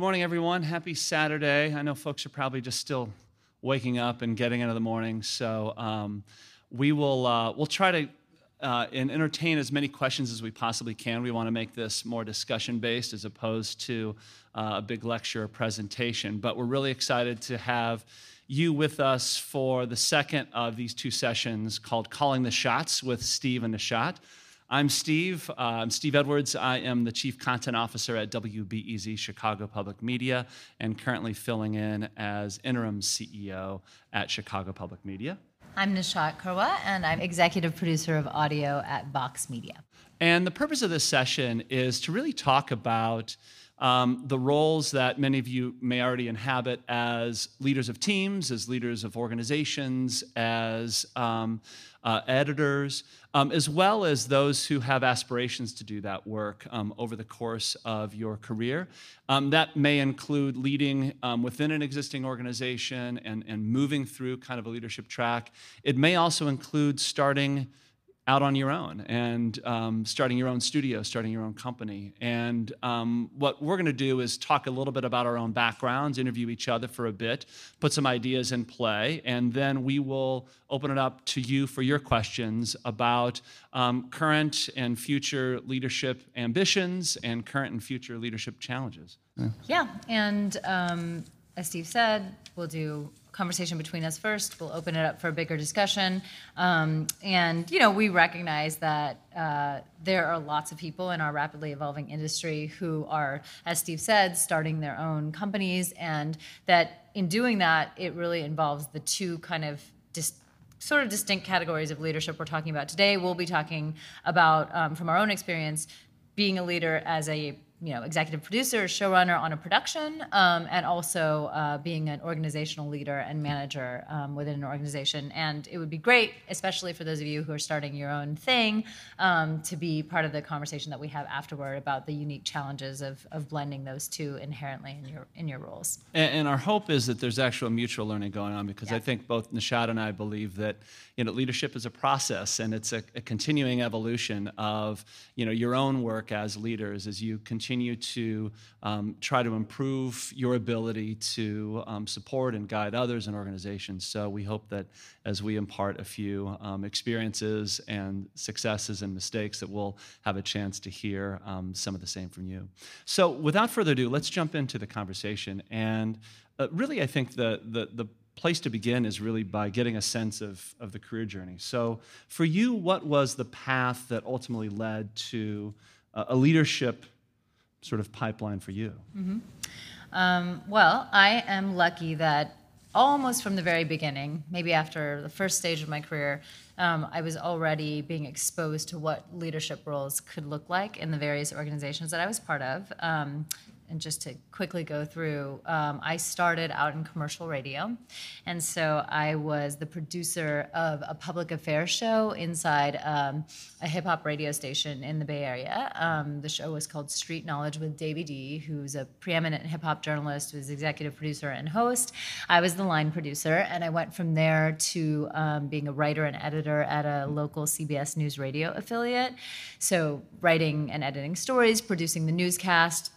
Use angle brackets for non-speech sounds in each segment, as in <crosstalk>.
Good morning, everyone. Happy Saturday. I know folks are probably just still waking up and getting into the morning, so um, we will uh, we'll try to uh, and entertain as many questions as we possibly can. We want to make this more discussion based as opposed to uh, a big lecture or presentation. But we're really excited to have you with us for the second of these two sessions called Calling the Shots with Steve and Nishat. I'm Steve. Uh, I'm Steve Edwards. I am the Chief Content Officer at WBEZ Chicago Public Media and currently filling in as interim CEO at Chicago Public Media. I'm Nishat Kurwa, and I'm executive producer of audio at Vox Media. And the purpose of this session is to really talk about um, the roles that many of you may already inhabit as leaders of teams, as leaders of organizations, as um, uh, editors, um, as well as those who have aspirations to do that work um, over the course of your career. Um, that may include leading um, within an existing organization and, and moving through kind of a leadership track. It may also include starting out on your own and um, starting your own studio, starting your own company. And um, what we're going to do is talk a little bit about our own backgrounds, interview each other for a bit, put some ideas in play, and then we will open it up to you for your questions about um, current and future leadership ambitions and current and future leadership challenges. Yeah, yeah. and um, as Steve said, we'll do conversation between us first. We'll open it up for a bigger discussion. Um, and, you know, we recognize that uh, there are lots of people in our rapidly evolving industry who are, as Steve said, starting their own companies. And that in doing that, it really involves the two kind of dis- sort of distinct categories of leadership we're talking about today. We'll be talking about, um, from our own experience, being a leader as a you know, executive producer, showrunner on a production, um, and also uh, being an organizational leader and manager um, within an organization. And it would be great, especially for those of you who are starting your own thing, um, to be part of the conversation that we have afterward about the unique challenges of, of blending those two inherently in your in your roles. And, and our hope is that there's actual mutual learning going on because yeah. I think both Nishat and I believe that you know leadership is a process and it's a, a continuing evolution of you know your own work as leaders as you continue continue to um, try to improve your ability to um, support and guide others and organizations. So we hope that as we impart a few um, experiences and successes and mistakes, that we'll have a chance to hear um, some of the same from you. So without further ado, let's jump into the conversation. And uh, really, I think the, the, the place to begin is really by getting a sense of, of the career journey. So, for you, what was the path that ultimately led to a leadership sort of pipeline for you? Mm-hmm. Um, well, I am lucky that almost from the very beginning, maybe after the first stage of my career, um, I was already being exposed to what leadership roles could look like in the various organizations that I was part of. Um, and just to quickly go through, um, I started out in commercial radio. And so I was the producer of a public affairs show inside um, a hip hop radio station in the Bay Area. Um, the show was called Street Knowledge with Davey D, who's a preeminent hip hop journalist, who's executive producer and host. I was the line producer, and I went from there to um, being a writer and editor at a local CBS News Radio affiliate. So, writing and editing stories, producing the newscast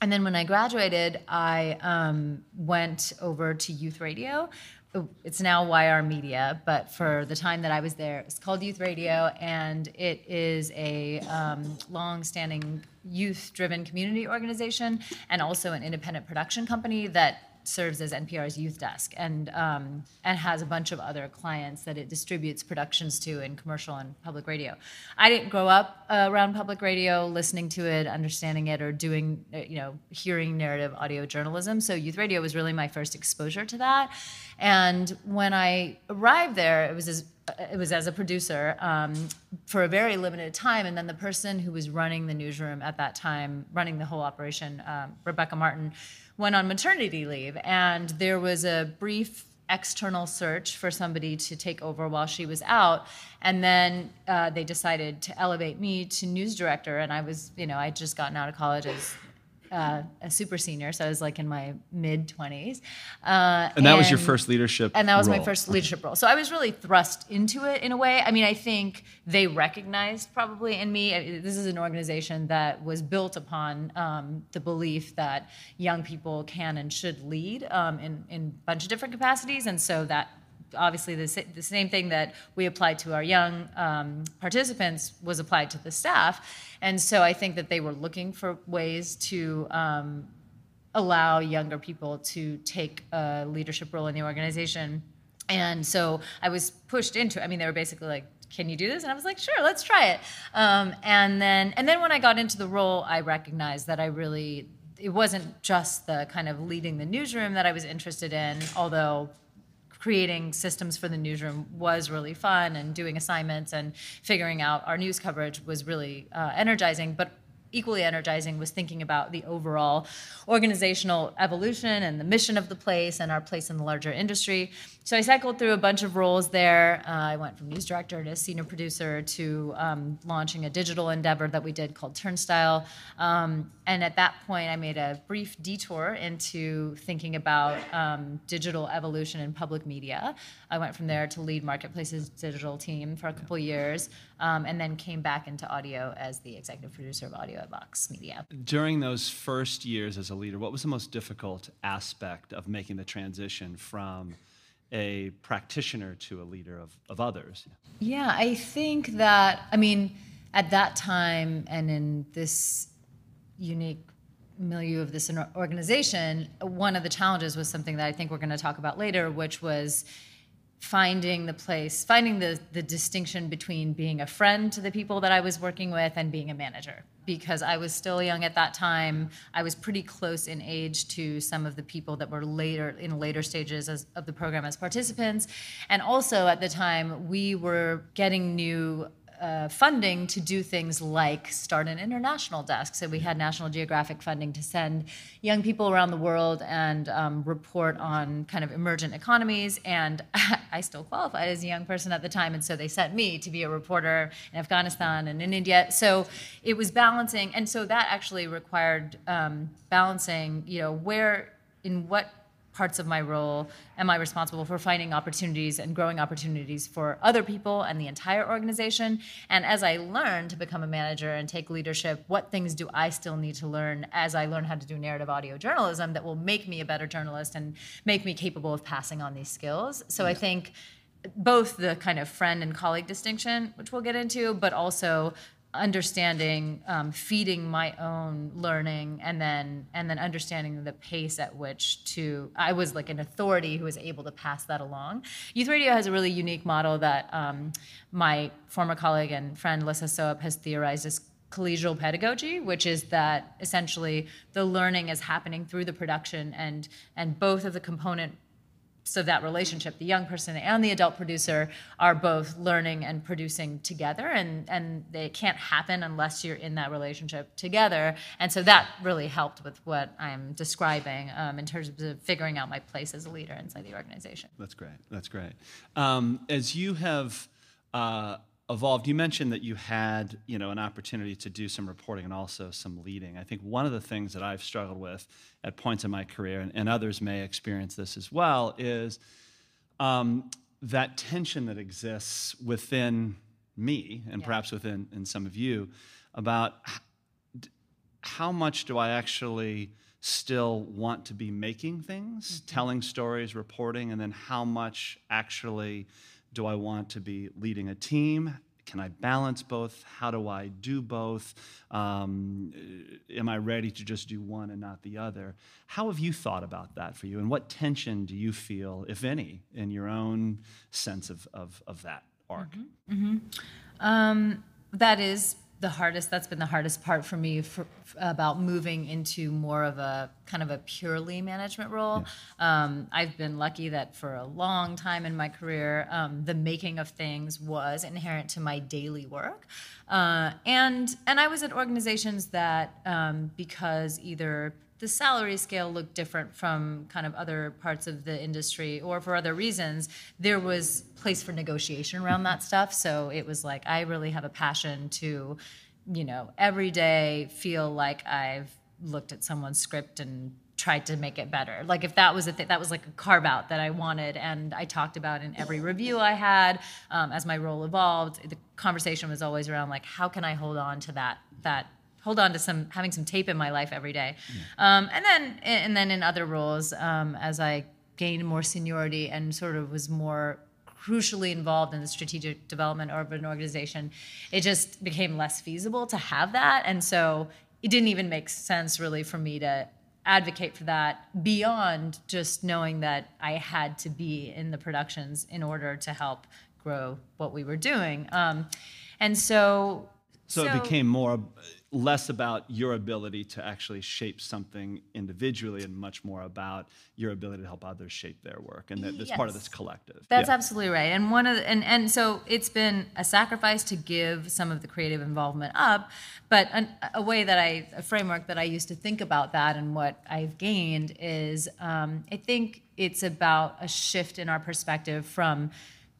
and then when I graduated, I um, went over to youth radio. It's now YR Media, but for the time that I was there, it's called Youth Radio, and it is a um, long-standing youth-driven community organization and also an independent production company that serves as NPR's youth desk and um, and has a bunch of other clients that it distributes productions to in commercial and public radio. I didn't grow up uh, around public radio, listening to it, understanding it, or doing uh, you know hearing narrative audio journalism. So youth radio was really my first exposure to that. And when I arrived there, it was as it was as a producer um, for a very limited time, and then the person who was running the newsroom at that time, running the whole operation, um, Rebecca Martin went on maternity leave, and there was a brief external search for somebody to take over while she was out. And then uh, they decided to elevate me to news director and i was you know i'd just gotten out of college as uh, a super senior, so I was like in my mid 20s. Uh, and that was your first leadership And that was my first leadership role. So I was really thrust into it in a way. I mean, I think they recognized probably in me, this is an organization that was built upon um, the belief that young people can and should lead um, in, in a bunch of different capacities. And so that obviously the, the same thing that we applied to our young um, participants was applied to the staff. And so I think that they were looking for ways to um, allow younger people to take a leadership role in the organization. And so I was pushed into. I mean, they were basically like, "Can you do this?" And I was like, "Sure, let's try it." Um, and then, and then when I got into the role, I recognized that I really it wasn't just the kind of leading the newsroom that I was interested in, although creating systems for the newsroom was really fun and doing assignments and figuring out our news coverage was really uh, energizing but equally energizing was thinking about the overall organizational evolution and the mission of the place and our place in the larger industry so i cycled through a bunch of roles there. Uh, i went from news director to senior producer to um, launching a digital endeavor that we did called Turnstyle. Um, and at that point i made a brief detour into thinking about um, digital evolution in public media. I went from there to lead marketplace's digital team for a couple years um, and then came back into audio as the executive producer of audio at vox media. During those first years as a leader, what was the most difficult aspect of making the transition from a practitioner to a leader of, of others? Yeah, I think that, I mean, at that time and in this unique milieu of this organization, one of the challenges was something that I think we're going to talk about later, which was finding the place, finding the, the distinction between being a friend to the people that I was working with and being a manager. Because I was still young at that time, I was pretty close in age to some of the people that were later in later stages as, of the program as participants, and also at the time we were getting new uh, funding to do things like start an international desk. So we had National Geographic funding to send young people around the world and um, report on kind of emergent economies. And <laughs> I still qualified as a young person at the time, and so they sent me to be a reporter in Afghanistan and in India. So it was balancing, and so that actually required um, balancing. You know, where in what parts of my role am I responsible for finding opportunities and growing opportunities for other people and the entire organization? And as I learn to become a manager and take leadership, what things do I still need to learn as I learn how to do narrative audio journalism that will make me a better journalist and make me capable of passing on these skills? So I mm. think both the kind of friend and colleague distinction, which we'll get into, but also understanding um, feeding my own learning and then and then understanding the pace at which to i was like an authority who was able to pass that along. Youth radio has a really unique model that um, my former colleague and friend Lissa Soep has theorized as collegial pedagogy which is that essentially the learning is happening through the production and and both of the component so that relationship the young person and the adult producer are both learning and producing together and and they can't happen unless you're in that relationship together and so that really helped with what i'm describing um, in terms of figuring out my place as a leader inside the organization That's great. That's great. Um, as you have uh, evolved, you mentioned that you had, you know, an opportunity to do some reporting and also some leading. I think one of the things that I've struggled with at points in my career, and, and others may experience this as well, is um, that tension that exists within me and perhaps within in some of you about how much do I actually still want to be making things, telling stories, reporting, and then how much actually do I want to be leading a team? Can I balance both? How do I do both? Um, am I ready to just do one and not the other? How have you thought about that for you? And what tension do you feel, if any, in your own sense of, of, of that arc? Um, that is the hardest. That's been the hardest part for me for, about moving into more of a kind of a purely management role. Um, I've been lucky that for a long time in my career, um, the making of things was inherent to my daily work, uh, and and I was at organizations that um, because either the salary scale looked different from kind of other parts of the industry or for other reasons there was place for negotiation around that stuff so it was like i really have a passion to you know every day feel like i've looked at someone's script and tried to make it better. Like if that was a thing, that was like a carve out that I wanted, and I talked about in every review I had um, as my role evolved. The conversation was always around like, how can I hold on to that that hold on to some having some tape in my life every day, um, and then and then in other roles um, as I gained more seniority and sort of was more crucially involved in the strategic development of an organization, it just became less feasible to have that, and so it didn't even make sense really for me to advocate for that beyond just knowing that I had to be in the productions in order to help grow what we were doing. Um, and so, so, so it became more less about your ability to actually shape something individually and much more about your ability to help others shape their work and that that's yes. part of this collective that's yeah. absolutely right and one of the, and and so it's been a sacrifice to give some of the creative involvement up but an, a way that i a framework that i used to think about that and what i've gained is um, i think it's about a shift in our perspective from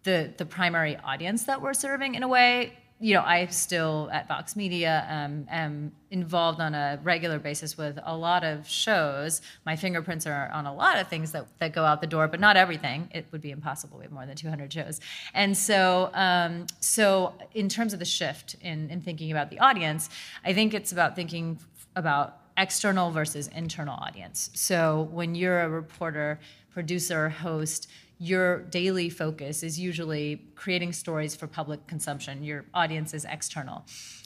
the the primary audience that we're serving in a way you know, I still at Vox Media um, am involved on a regular basis with a lot of shows. My fingerprints are on a lot of things that, that go out the door, but not everything. It would be impossible. We have more than 200 shows, and so um, so in terms of the shift in, in thinking about the audience, I think it's about thinking about external versus internal audience. So when you're a reporter, producer, host your daily focus is usually creating stories for public consumption. Your audience is external.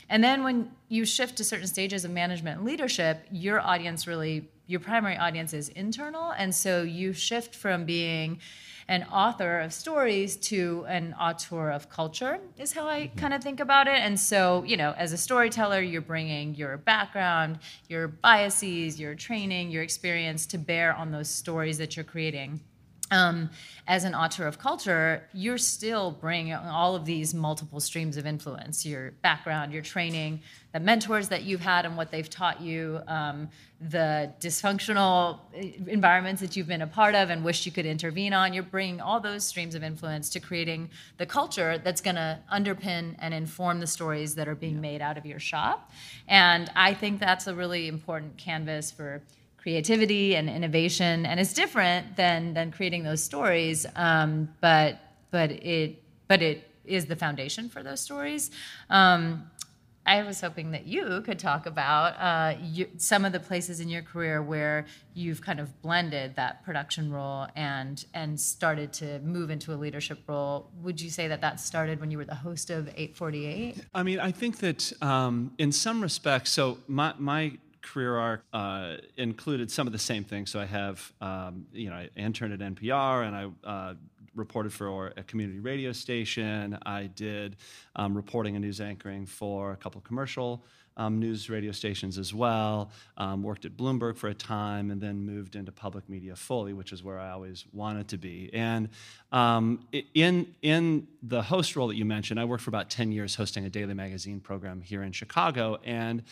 And then when you shift to certain stages of management and leadership, your audience really, your primary audience is internal. And so you shift from being an author of stories to an auteur of culture, is how I mm-hmm. kind of think about it. And so, you know, as a storyteller, you're bringing your background, your biases, your training, your experience to bear on those stories that you're creating um, as an author of culture, you're still bringing all of these multiple streams of influence your background, your training, the mentors that you've had and what they've taught you, um, the dysfunctional eh, environments that you've been a part of and wished you could intervene on. You're bringing all those streams of influence to creating the culture that's going to underpin and inform the stories that are being yeah. made out of your shop. And I think that's a really important canvas for creativity and innovation, and it's different than than creating those stories. Um, but but it but it is the foundation for those stories. Um, I was hoping that you could talk about uh, you, some of the places in your career where you've kind of blended that production role and and started to move into a leadership role. Would you say that that started when you were the host of 848? I mean, I think that um, in some respects, so my my career arc uh, included some of the same things. So I have, um, you know, I interned at NPR and I uh, reported for a community radio station. I did um, reporting and news anchoring for a couple commercial um, news radio stations as well. Um, worked at Bloomberg for a time and then moved into public media fully, which is where I always wanted to be. And um, in, in the host role that you mentioned, I worked for about 10 years hosting a daily magazine program here in Chicago. And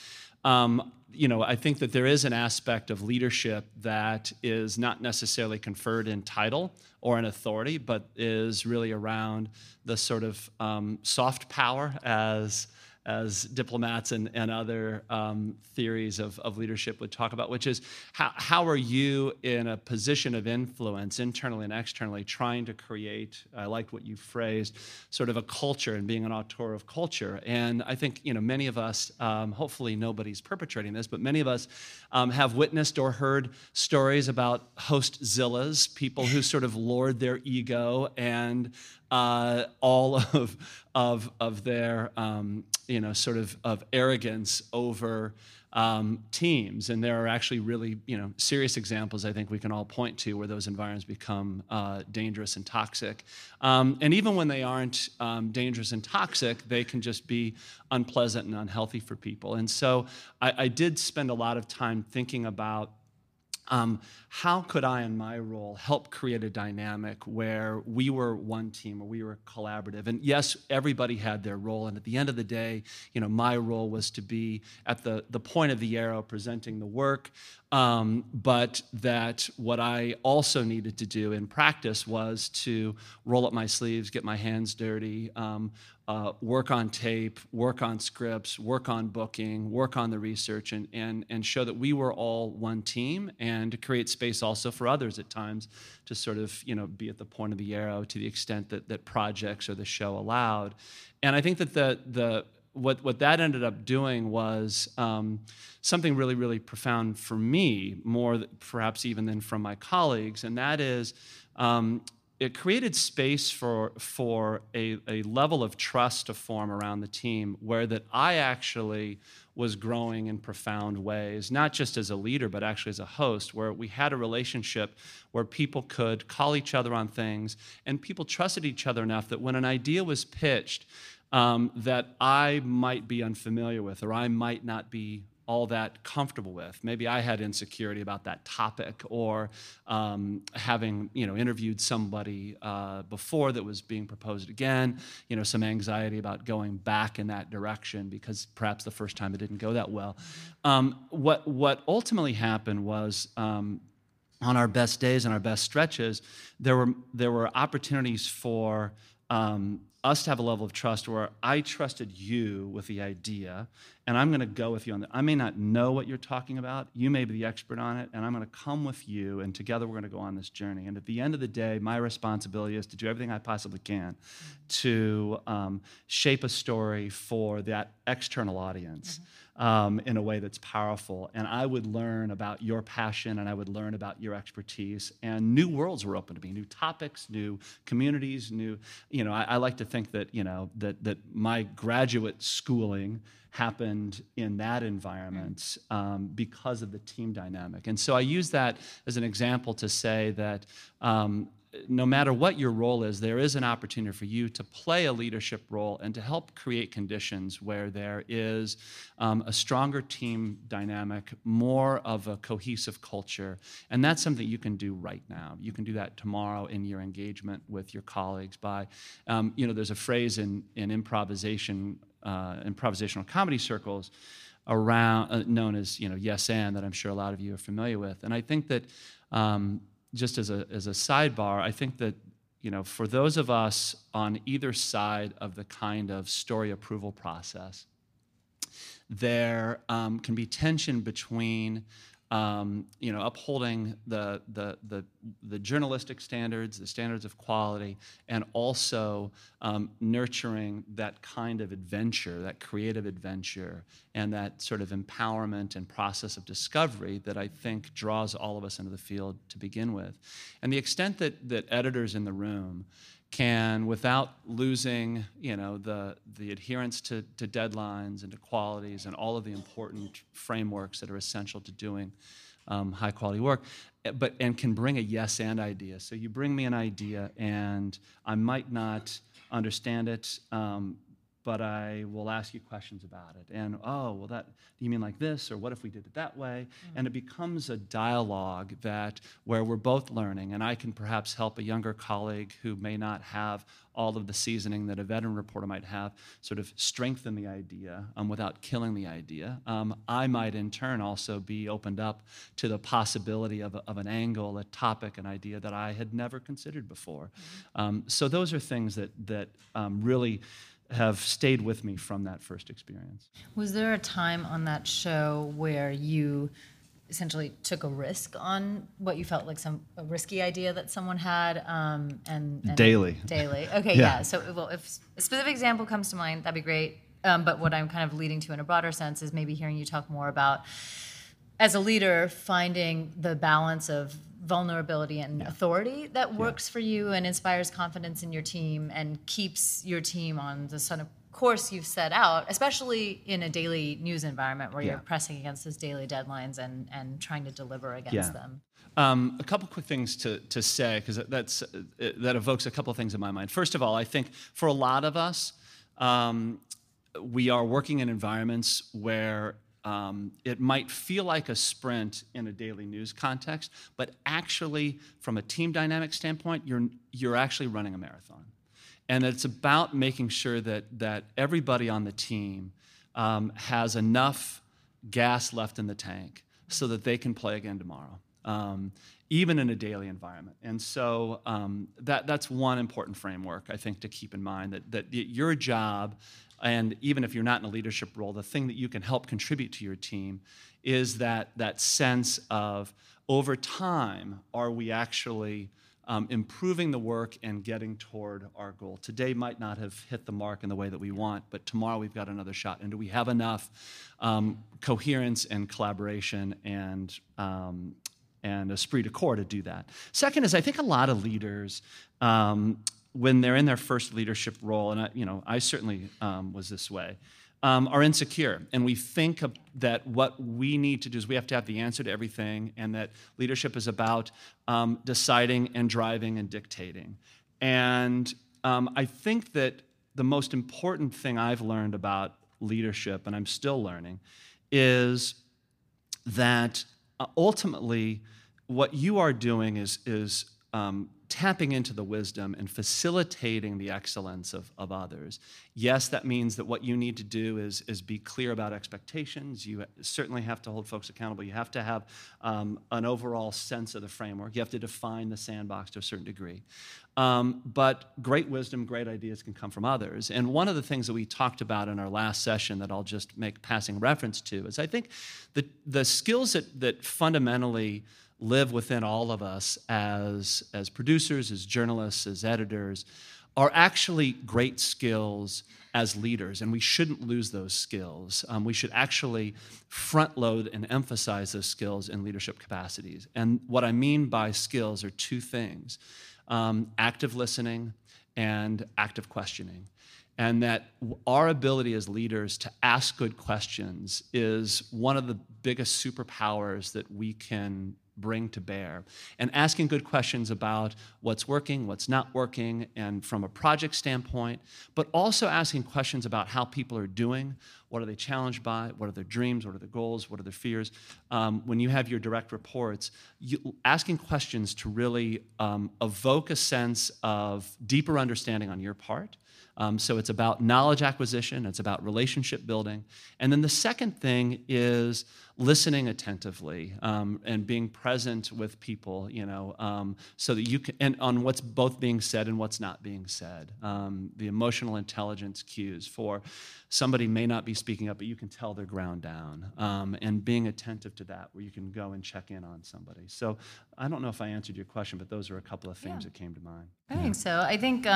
um, you know, I think that there is an aspect of leadership that is not necessarily conferred in title or in authority, but is really around the sort of um, soft power as as diplomats and, and other um, theories of, of leadership would talk about, which is how, how are you in a position of influence internally and externally trying to create, I liked what you phrased, sort of a culture and being an auteur of culture. And I think, you know, many of us, um, hopefully nobody's perpetrating this, but many of us um, have witnessed or heard stories about host zillas, people who sort of lord their ego and uh, all of, of, of their, um, you know, sort of, of arrogance over um, teams. And there are actually really, you know, serious examples I think we can all point to where those environments become uh, dangerous and toxic. Um, and even when they aren't um, dangerous and toxic, they can just be unpleasant and unhealthy for people. And so I, I did spend a lot of time thinking about um, how could I, in my role, help create a dynamic where we were one team, or we were collaborative? And yes, everybody had their role. And at the end of the day, you know, my role was to be at the, the point of the arrow presenting the work. Um, but that what I also needed to do in practice was to roll up my sleeves, get my hands dirty, um, uh, work on tape, work on scripts, work on booking, work on the research, and, and, and show that we were all one team, and to create space also for others at times to sort of you know be at the point of the arrow to the extent that, that projects or the show allowed. And I think that the the what, what that ended up doing was um, something really, really profound for me, more perhaps even than from my colleagues, and that is um, it created space for, for a, a level of trust to form around the team where that I actually was growing in profound ways, not just as a leader, but actually as a host, where we had a relationship where people could call each other on things and people trusted each other enough that when an idea was pitched um, that I might be unfamiliar with or I might not be all that comfortable with. Maybe I had insecurity about that topic, or um, having you know interviewed somebody uh, before that was being proposed again. You know, some anxiety about going back in that direction because perhaps the first time it didn't go that well. Um, what what ultimately happened was. Um, on our best days and our best stretches, there were there were opportunities for um, us to have a level of trust where I trusted you with the idea, and I'm going to go with you on that. I may not know what you're talking about. You may be the expert on it, and I'm going to come with you, and together we're going to go on this journey. And at the end of the day, my responsibility is to do everything I possibly can to um, shape a story for that external audience. Mm-hmm um, in a way that's powerful. And I would learn about your passion and I would learn about your expertise. And new worlds were open to me, new topics, new communities, new, you know, I, I like to think that, you know, that, that my graduate schooling happened in that environment um, because of the team dynamic. And so I use that as an example to say that um, no matter what your role is, there is an opportunity for you to play a leadership role and to help create conditions where there is um, a stronger team dynamic, more of a cohesive culture. And that's something you can do right now. You can do that tomorrow in your engagement with your colleagues by, um, you know, there's a phrase in, in improvisation, uh, improvisational comedy circles around, uh, known as, you know, yes and, that I'm sure a lot of you are familiar with. And I think that um, just as a, as a sidebar, I think that you know, for those of us on either side of the kind of story approval process, there um, can be tension between um, you know, upholding the, the, the, the, journalistic standards, the standards of quality, and also um, nurturing that kind of adventure, that creative adventure, and that sort of empowerment and process of discovery that I think draws all of us into the field to begin with. And the extent that, that editors in the room can, without losing, you know, the, the adherence to, to deadlines and to qualities and all of the important frameworks that are essential to doing um, high quality work, eh, but and can bring a yes and idea. So you bring me an idea, and I might not understand it, um, but I will ask you questions about it. And oh, well, that do you mean like this, or what if we did it that way? Mm-hmm. And it becomes a dialogue that where we're both learning, and I can perhaps help a younger colleague who may not have all of the seasoning that a veteran reporter might have, sort of strengthen the idea um, without killing the idea. Um, I might, in turn, also be opened up to the possibility of, a, of an angle, a topic, an idea that I had never considered before. Mm-hmm. Um, so those are things that that um, really have stayed with me from that first experience. Was there a time on that show where you essentially took a risk on what you felt like some a risky idea that someone had um, and, and, daily daily <laughs> okay yeah. yeah. so well if a specific example comes to mind that'd be great um, but what i'm kind of leading to in a broader sense is maybe hearing you talk more about as a leader finding the balance of vulnerability and yeah. authority that works yeah. for you and inspires confidence in your team and keeps your team on the sort of course you've set out, especially in a daily news environment where yeah. you're pressing against those daily deadlines and, and trying to deliver against them. Um, a couple quick things to, to say because that's that evokes a couple of things in my mind. First of all, I think for a lot of us, um, we are working in environments where um, it might feel like a sprint in a daily news context, but actually, from a team dynamic standpoint, you're, you're actually running a marathon. And it's about making sure that, that everybody on the team um, has enough gas left in the tank so that they can play again tomorrow. Um, even in a daily environment. And so um, that, that's one important framework, I think, to keep in mind that, that your job, and even if you're not in a leadership role, the thing that you can help contribute to your team is that, that sense of over time, are we actually um, improving the work and getting toward our goal? Today might not have hit the mark in the way that we want, but tomorrow we've got another shot. And do we have enough um, coherence and collaboration and um, and esprit de corps to do that. Second is I think a lot of leaders, um, when they're in their first leadership role, and I, you know I certainly um, was this way, um, are insecure, and we think that what we need to do is we have to have the answer to everything, and that leadership is about um, deciding and driving and dictating. And um, I think that the most important thing I've learned about leadership, and I'm still learning, is that uh, ultimately, what you are doing is, is um, tapping into the wisdom and facilitating the excellence of, of others. Yes, that means that what you need to do is, is be clear about expectations. You certainly have to hold folks accountable. You have to have um, an overall sense of the framework. You have to define the sandbox to a certain degree. Um, but great wisdom, great ideas can come from others. And one of the things that we talked about in our last session that I'll just make passing reference to is I think the, the skills that, that fundamentally live within all of us as, as producers, as journalists, as editors, are actually great skills as leaders, and we shouldn't lose those skills. Um, we should actually front load and emphasize those skills in leadership capacities. And what I mean by skills are two things um, active listening and active questioning. And that our ability as leaders to ask good questions is one of the biggest superpowers that we can bring to bear. And asking good questions about what's working, what's not working, and from a project standpoint, but also asking questions about how people are doing. What are they challenged by? What are their dreams? What are their goals? What are their fears? Um, when you have your direct reports, you, asking questions to really um, evoke a sense of deeper understanding on your part um, so it's about knowledge acquisition, it's about relationship building. And then the second thing is listening attentively um, and being present with people, you know, um, so that you can, and on what's both being said and what's not being said. Um, the emotional intelligence cues for somebody may not be speaking up, but you can tell they're ground down. Um, and being attentive to that, where you can go and check in on somebody. So I don't know if I answered your question, but those are a couple of things yeah. that came to mind. I think so. I think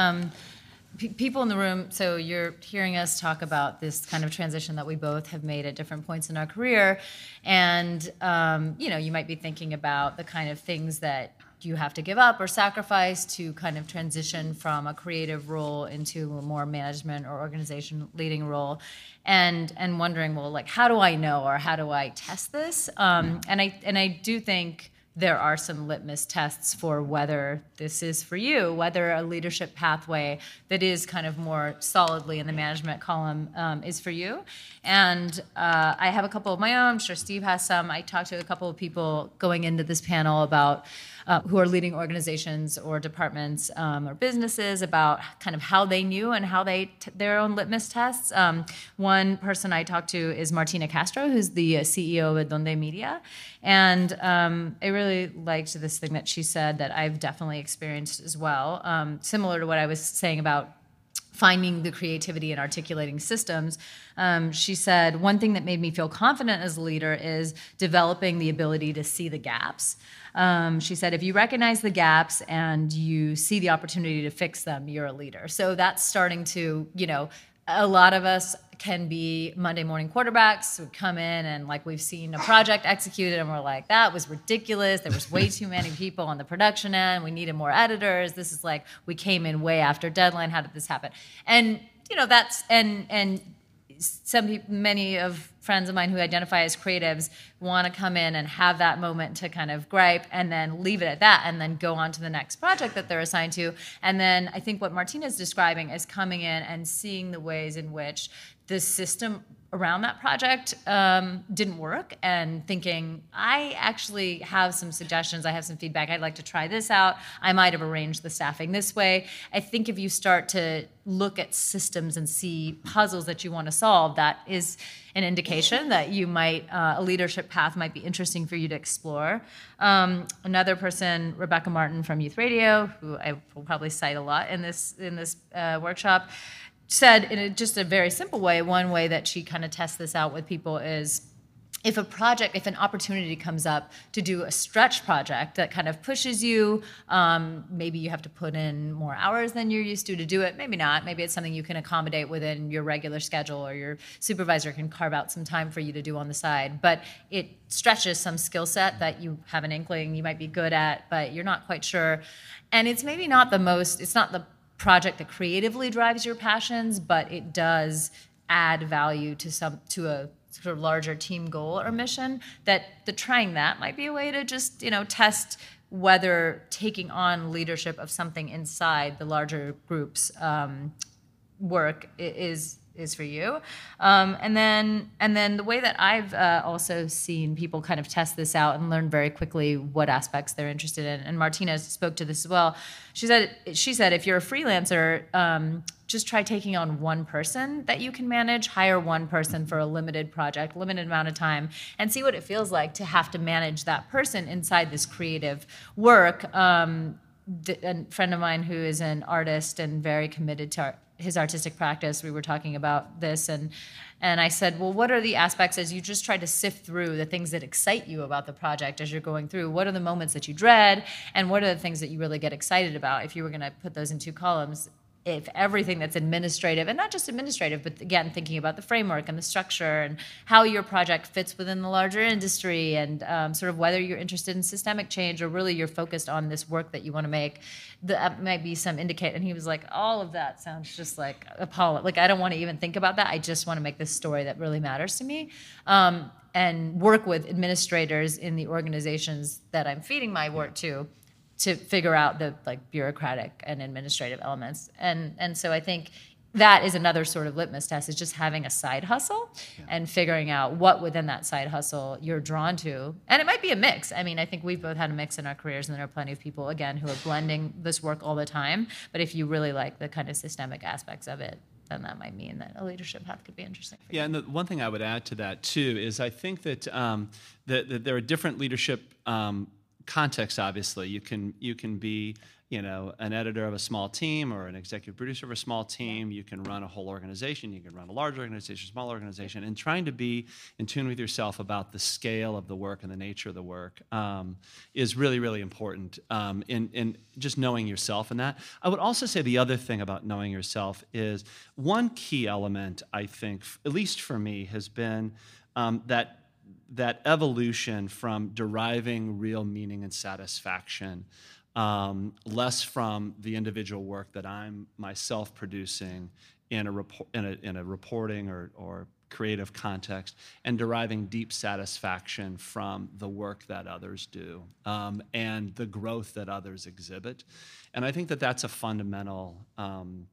people in the room, so you're hearing us talk about this kind of transition that we both have made at different points in our career, and um, you know, you might be thinking about the kind of things that you have to give up or sacrifice to kind of transition from a creative role into a more management or organization leading role. And and wondering well like how do i know or how do i test this? Um, and i and i do think there are some litmus tests for whether this is for you, whether a leadership pathway that is kind of more solidly in the management column um, is for you. And uh, I have a couple of my own. I'm sure Steve has some. I talked to a couple of people going into this panel about uh, who are leading organizations or departments um, or businesses about kind of how they knew and how they t- their own litmus tests. Um, one person I talked to is Martina Castro, who's the uh, CEO of Adonde Media, and um, I really liked this thing that she said that I've definitely experienced as well, um, similar to what I was saying about finding the creativity and articulating systems. Um, she said, One thing that made me feel confident as a leader is developing the ability to see the gaps. Um, she said, if you recognize the gaps and you see the opportunity to fix them, you're a leader. So that's starting to, you know, a lot of us can be Monday morning quarterbacks who come in and like we've seen a project executed and we're like, that was ridiculous. There was way too many people on the production end. We needed more editors. This is like we came in way after deadline. How did this happen? And you know that's and and some people, many of friends of mine who identify as creatives want to come in and have that moment to kind of gripe and then leave it at that and then go on to the next project that they're assigned to. And then I think what Martina is describing is coming in and seeing the ways in which the system around that project um, didn't work and thinking i actually have some suggestions i have some feedback i'd like to try this out i might have arranged the staffing this way. I think if you start to look at systems and see puzzles that you want to solve that is an indication that you might uh, a leadership path might be interesting for you to explore. Um, another person rebecca martin from youth radio who i will probably cite a lot in this in this uh, workshop said in a, just a very simple way, one way that she kind of tests this out with people is if a project, if an opportunity comes up to do a stretch project that kind of pushes you, um, maybe you have to put in more hours than you're used to to do it. Maybe not. Maybe it's something you can accommodate within your regular schedule, or your supervisor can carve out some time for you to do on the side. But it stretches some skill set that you have an inkling you might be good at, but you're not quite sure. And it's maybe not the most. It's not the project that creatively drives your passions, but it does add value to some to a sort of larger team goal or mission. That the trying that might be a way to just you know test whether taking on leadership of something inside the larger group's um, work is is for you. Um, and then and then the way that I've uh, also seen people kind of test this out and learn very quickly what aspects they're interested in. And Martina spoke to this as well. She said she said if you're a freelancer. Um, just try taking on one person that you can manage hire one person for a limited project limited amount of time and see what it feels like to have to manage that person inside this creative work um, a friend of mine who is an artist and very committed to his artistic practice we were talking about this and and I said, well, what are the aspects as you just try to sift through the things that excite you about the project as you're going through? What are the moments that you dread? And what are the things that you really get excited about? If you were going to put those in two columns, if everything that's administrative and not just administrative but again thinking about the framework and the structure and how your project fits within the larger industry and um, sort of whether you're interested in systemic change or really you're focused on this work that you want to make that might be some indicate and he was like all of that sounds just like apollo like i don't want to even think about that. I just want to make this story that really matters to me. Um, and work with administrators in the organizations that i'm feeding my work to to figure out the like bureaucratic and administrative elements. And and so I think that is another sort of litmus test is just having a side hustle yeah. and figuring out what within that side hustle you're drawn to and it might be a mix i mean i think we've both had a mix in our careers and there are plenty of people again who are blending this work all the time but if you really like the kind of systemic aspects of it then that might mean that a leadership path could be interesting yeah you. and the one thing i would add to that too is i think that, um, that, that there are different leadership um, context obviously. You can you can be you know an editor of a small team or an executive producer of a small team. You can run a whole organization. You can run a large organization small organization and trying to be in tune with yourself about the scale of the work and the nature of the work um, is really really important um, in, in just knowing yourself and that. I would also say the other thing about knowing yourself is one key element i think at least for me has been um, that that evolution from deriving real meaning and satisfaction um, less from the individual work that I'm myself producing in a, in a, in a reporting or, or creative context and deriving deep satisfaction from the work that others do um, and the growth that others exhibit. And I think that that's a fundamental um,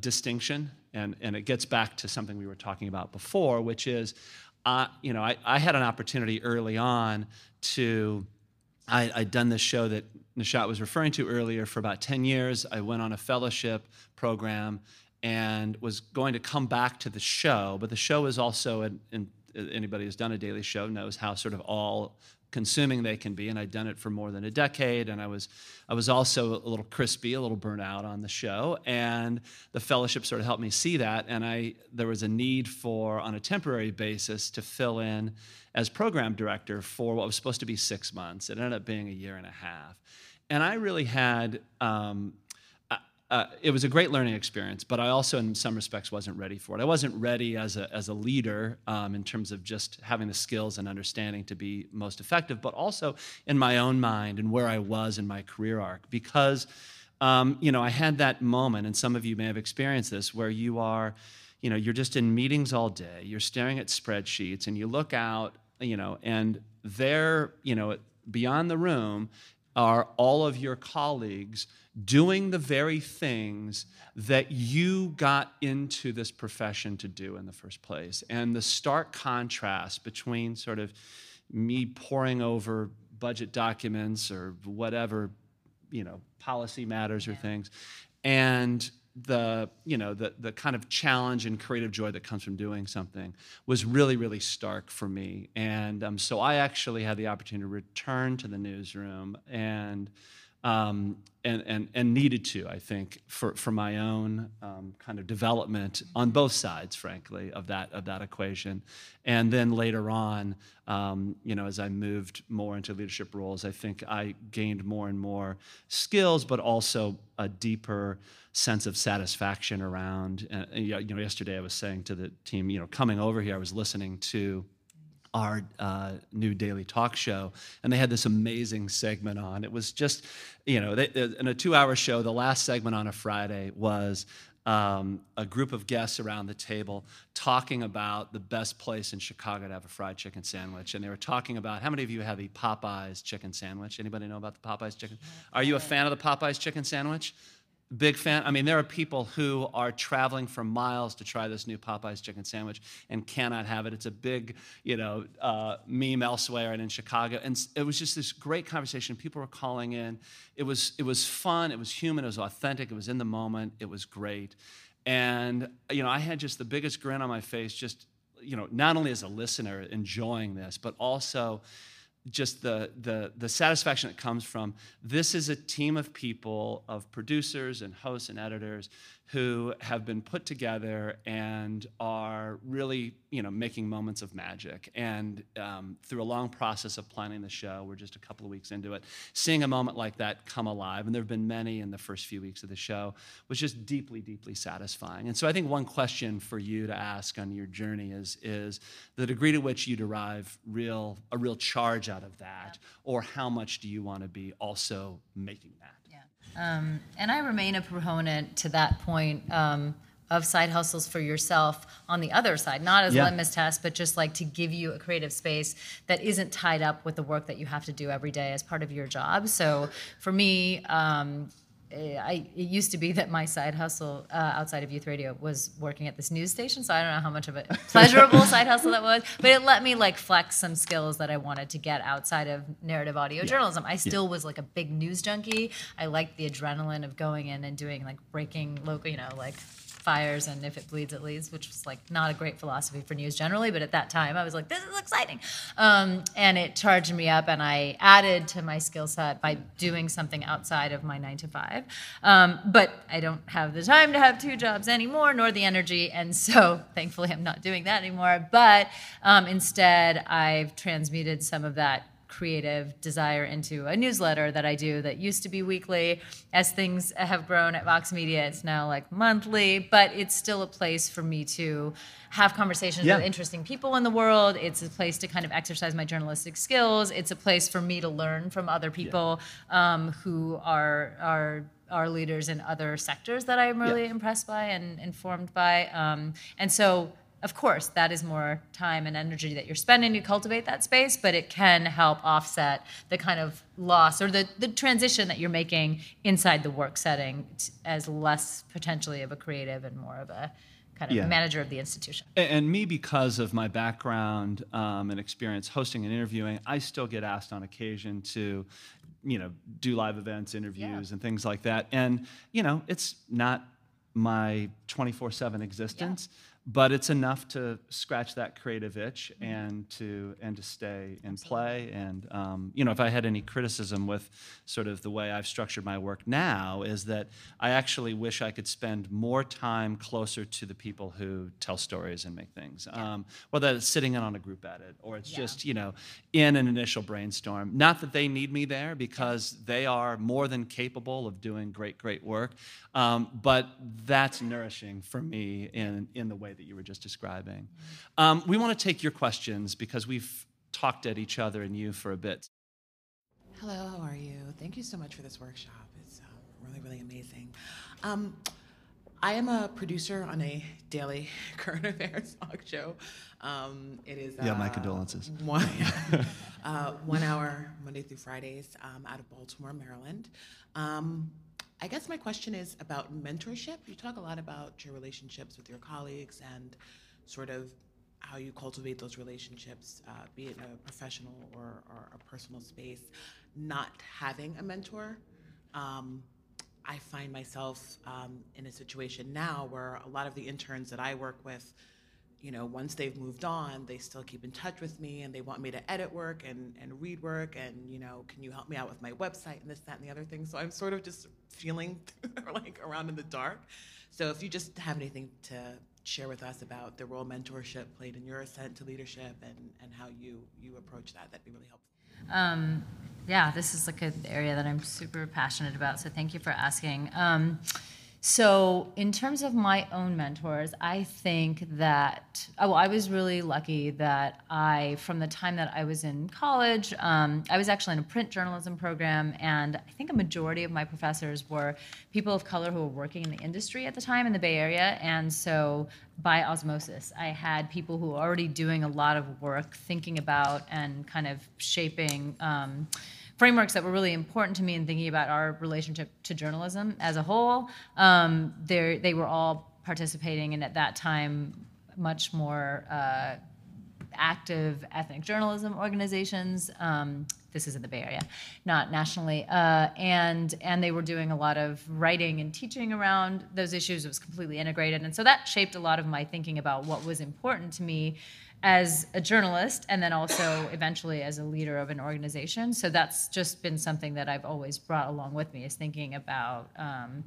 distinction. And, and it gets back to something we were talking about before, which is You know, I, I had an opportunity early on to, I, I'd done this show that Nishat was referring to earlier for about 10 years. I went on a fellowship program and was going to come back to the show, but the show is also, anybody who's done a daily show knows how sort of all consuming they can be and i'd done it for more than a decade and i was i was also a little crispy a little burnt out on the show and the fellowship sort of helped me see that and i there was a need for on a temporary basis to fill in as program director for what was supposed to be six months. It ended up being a year and a half. And i really had um, uh, it was a great learning experience, but I also, in some respects, wasn't ready for it. I wasn't ready as a, as a leader um, in terms of just having the skills and understanding to be most effective, but also in my own mind and where I was in my career arc. Because, um, you know, I had that moment, and some of you may have experienced this, where you are, you know, you're just in meetings all day, you're staring at spreadsheets, and you look out, you know, and there, you know, beyond the room are all of your colleagues doing the very things that you got into this profession to do in the first place. And the stark contrast between sort of me poring over budget documents or whatever, you know, policy matters or Yeah. things, and the you know the the kind of challenge and creative joy that comes from doing something was really really stark for me. And um, so i actually had the opportunity to return to the newsroom and um, and, and, and needed to, I think, for, for my own um, kind of development on both sides, frankly, of that, of that equation. And then later on, um, you know, as I moved more into leadership roles, I think I gained more and more skills, but also a deeper sense of satisfaction around. Uh, you know, yesterday I was saying to the team, you know, coming over here, I was listening to our uh, new daily talk show, and they had this amazing segment on. It was just, you know, they, in a two-hour show, the last segment on a Friday was um, a group of guests around the table talking about the best place in Chicago to have a fried chicken sandwich, and they were talking about how many of you have a Popeyes chicken sandwich? Anybody know about the Popeyes chicken? Are you a fan of the Popeyes chicken sandwich? Big fan. I mean, there are people who are traveling for miles to try this new Popeyes chicken sandwich and cannot have it. It's a big, you know, uh, meme elsewhere and in Chicago. And it was just this great conversation. People were calling in. It was it was fun. It was human. It was authentic. It was in the moment. It was great. And you know, I had just the biggest grin on my face. Just you know, not only as a listener enjoying this, but also just the, the, the satisfaction that comes from this is a team of people, of producers and hosts and editors who have been put together and are really, you know, making moments of magic. And um, through a long process of planning the show, we're just a couple of weeks into it, seeing a moment like that come alive, and there have been many in the first few weeks of the show, was just deeply, deeply satisfying. And so I think one question for you to ask on your journey is, is the degree to which you derive real, a real charge out of that, or how much do you want to be also making that? Um, and I remain a proponent to that point um, of side hustles for yourself on the other side, not as Yeah. a litmus test, but just like to give you a creative space that isn't tied up with the work that you have to do every day as part of your job. So for me, um, I, it used to be that my side hustle uh, outside of youth radio was working at this news station. So I don't know how much of a <laughs> pleasurable side hustle that was, but it let me like flex some skills that I wanted to get outside of narrative audio journalism. I still was like a big news junkie. I liked the adrenaline of going in and doing like breaking local, you know, like fires and if it bleeds it leads which was like not a great philosophy for news generally but at that time i was like this is exciting. Um, and it charged me up and i added to my skill set by doing something outside of my nine to five. Um, but i don't have the time to have two jobs anymore nor the energy and <laughs> so thankfully i'm not doing that anymore. But um, instead i've transmuted some of that creative desire into a newsletter that I do that used to be weekly. As things have grown at Vox Media, it's now like monthly, but it's still a place for me to have conversations Yeah. with interesting people in the world. It's a place to kind of exercise my journalistic skills. It's a place for me to learn from other people um, who are are are leaders in other sectors that I'm really impressed by and informed by. Um, and so of course, that is more time and energy that you're spending to cultivate that space, but it can help offset the kind of loss or the, the transition that you're making inside the work setting as less potentially of a creative and more of a kind of Yeah. manager of the institution. And- And me, because of my background um, and experience hosting and interviewing, I still get asked on occasion to, you know, do live events, interviews, and things like that. And you know, it's not my 24/7 existence, but it's enough to scratch that creative itch and to and to stay and play. And um, you know, if I had any criticism with sort of the way I've structured my work now, is that I actually wish I could spend more time closer to the people who tell stories and make things. Um, whether it's sitting in on a group edit or it's Yeah. just you know in an initial brainstorm. Not that they need me there because they are more than capable of doing great, great work. Um, but that's nourishing for me in in the way that you were just describing. Um, we want to take your questions because we've talked at each other and you for a bit. Hello, how are you? Thank you so much for this workshop. It's um, really, really amazing. Um, I am a producer on a daily <laughs> current affairs talk show. Um, it is yeah, my uh, condolences. One, <laughs> uh, one hour Monday through Fridays um, out of Baltimore, Maryland. Um, I guess my question is about mentorship. You talk a lot about your relationships with your colleagues and sort of how you cultivate those relationships, uh, be it in a professional or, or, a personal space. Not having a mentor, um, I find myself um, in a situation now where a lot of the interns that I work with you know, once they've moved on, they still keep in touch with me and they want me to edit work and, and read work and, you know, can you help me out with my website and this, that, and the other thing. So I'm sort of just feeling <laughs> like around in the dark. So if you just have anything to share with us about the role mentorship played in your ascent to leadership and, and how you, you approach that, that'd be really helpful. Um, yeah, this is like an area that I'm super passionate about. So thank you for asking. Um, so, in terms of my own mentors, I think that, oh, I was really lucky that I, from the time that I was in college, um, I was actually in a print journalism program, and I think a majority of my professors were people of color who were working in the industry at the time in the Bay Area. And so, by osmosis, I had people who were already doing a lot of work thinking about and kind of shaping. Um, frameworks that were really important to me in thinking about our relationship to journalism as a whole. Um, they were all participating and at that time, much more uh, active ethnic journalism organizations. Um, this is in the Bay Area, not nationally, uh, and and they were doing a lot of writing and teaching around those issues. It was completely integrated, and so that shaped a lot of my thinking about what was important to me as a journalist and then also eventually as a leader of an organization. So that's just been something that I've always brought along with me is thinking about um,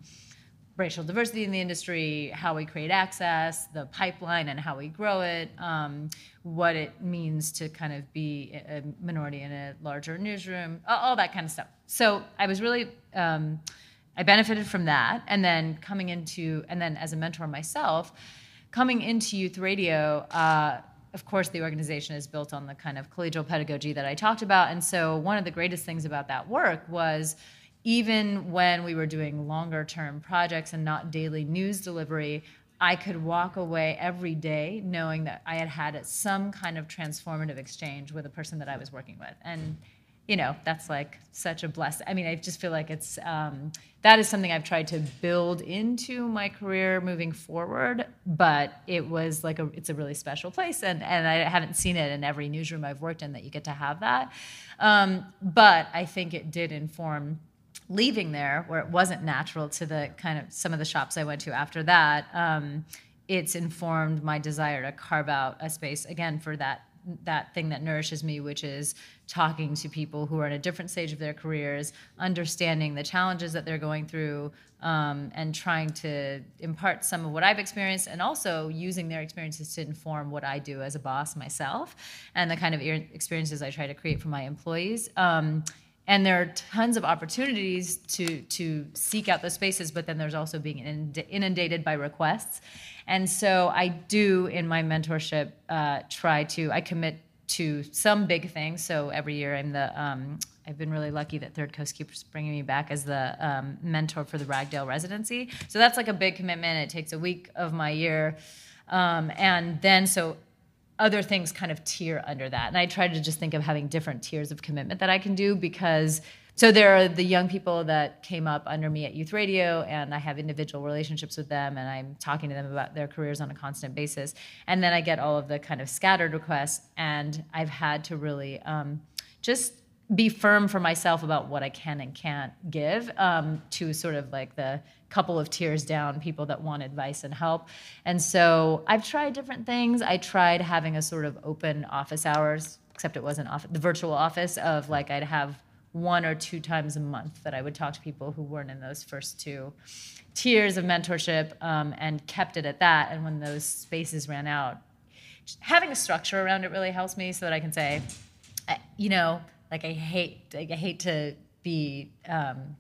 racial diversity in the industry, how we create access, the pipeline and how we grow it, um, what it means to kind of be a minority in a larger newsroom, all, that kind of stuff. So I was really, um, I benefited from that. And then coming into, and then as a mentor myself, coming into youth radio, uh, of course, the organization is built on the kind of collegial pedagogy that I talked about. And so, one of the greatest things about that work was even when we were doing longer term projects and not daily news delivery, I could walk away every day knowing that I had had some kind of transformative exchange with a person that I was working with. And you know, that's like such a blessing. I mean, I just feel like it's um, that is something I've tried to build into my career moving forward. But it was like a it's a really special place, and and I haven't seen it in every newsroom I've worked in that you get to have that. Um, but I think it did inform leaving there where it wasn't natural to the kind of some of the shops I went to after that. Um, it's informed my desire to carve out a space again for that that thing that nourishes me, which is talking to people who are in a different stage of their careers, understanding the challenges that they're going through, um, and trying to impart some of what I've experienced, and also using their experiences to inform what I do as a boss myself, and the kind of experiences I try to create for my employees. Um, and there are tons of opportunities to to seek out those spaces, but then there's also being inundated by requests. And so I do in my mentorship uh, try to I commit to some big things. So every year I'm the um, I've been really lucky that Third Coast keeps bringing me back as the um, mentor for the Ragdale residency. So that's like a big commitment. It takes a week of my year, um, and then so other things kind of tier under that. And I try to just think of having different tiers of commitment that I can do because so there are the young people that came up under me at Youth Radio, and I have individual relationships with them, and I'm talking to them about their careers on a constant basis. And then I get all of the kind of scattered requests, and I've had to really um, just be firm for myself about what I can and can't give um, to sort of like the couple of tiers down people that want advice and help. And so I've tried different things. I tried having a sort of open office hours, except it wasn't off the virtual office of like I'd have one or two times a month that I would talk to people who weren't in those first two tiers of mentorship um, and kept it at that. And when those spaces ran out, having a structure around it really helps me so that I can say, you know, like I hate, I hate to be um,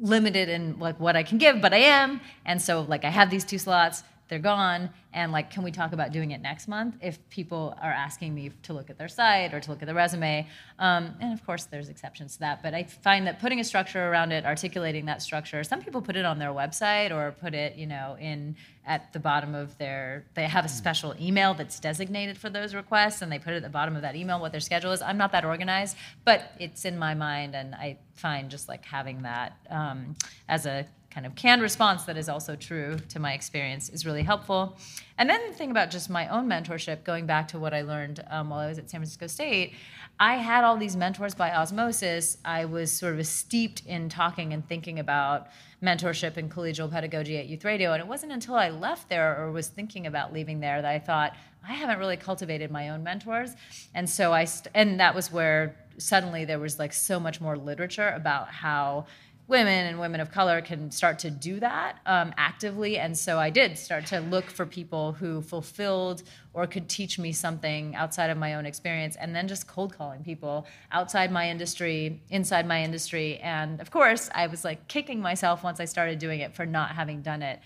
limited in like what I can give, but I am. And so like I have these two slots they're gone and like can we talk about doing it next month if people are asking me to look at their site or to look at the resume? Um, and of course there's exceptions to that but i find that putting a structure around it articulating that structure some people put it on their website or put it you know in at the bottom of their they have a special email that's designated for those requests and they put it at the bottom of that email what their schedule is. I'm not that organized but it's in my mind and i find just like having that um, as a kind of canned response that is also true to my experience is really helpful. And then the thing about just my own mentorship, going back to what I learned um, while I was at San Francisco State, I had all these mentors by osmosis. I was sort of steeped in talking and thinking about mentorship and collegial pedagogy at Youth Radio. And it wasn't until I left there or was thinking about leaving there that I thought, I haven't really cultivated my own mentors. And so I, st- and that was where suddenly there was like so much more literature about how women and women of color can start to do that um, actively. And so I did start to look for people who fulfilled or could teach me something outside of my own experience, and then just cold calling people outside my industry, inside my industry. And of course, I was like kicking myself once I started doing it for not having done it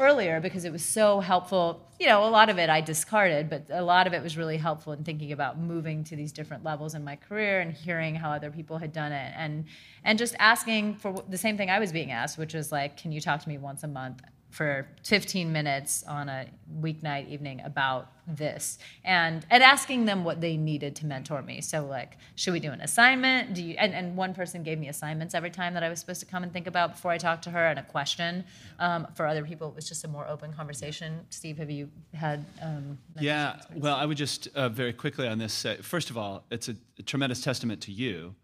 earlier because it was so helpful. You know, a lot of it I discarded, but a lot of it was really helpful in thinking about moving to these different levels in my career and hearing how other people had done it and and just asking for the same thing I was being asked, which was like, can you talk to me once a month for 15 minutes on a weeknight evening about this and and asking them what they needed to mentor me. So like should we do an assignment? Do you and, and one person gave me assignments every time that i was supposed to come and think about before i talked to her and a question. Um, for other people it was just a more open conversation. Steve have you had um, yeah well i would just uh, very quickly on this say first of all it's a, a tremendous testament to you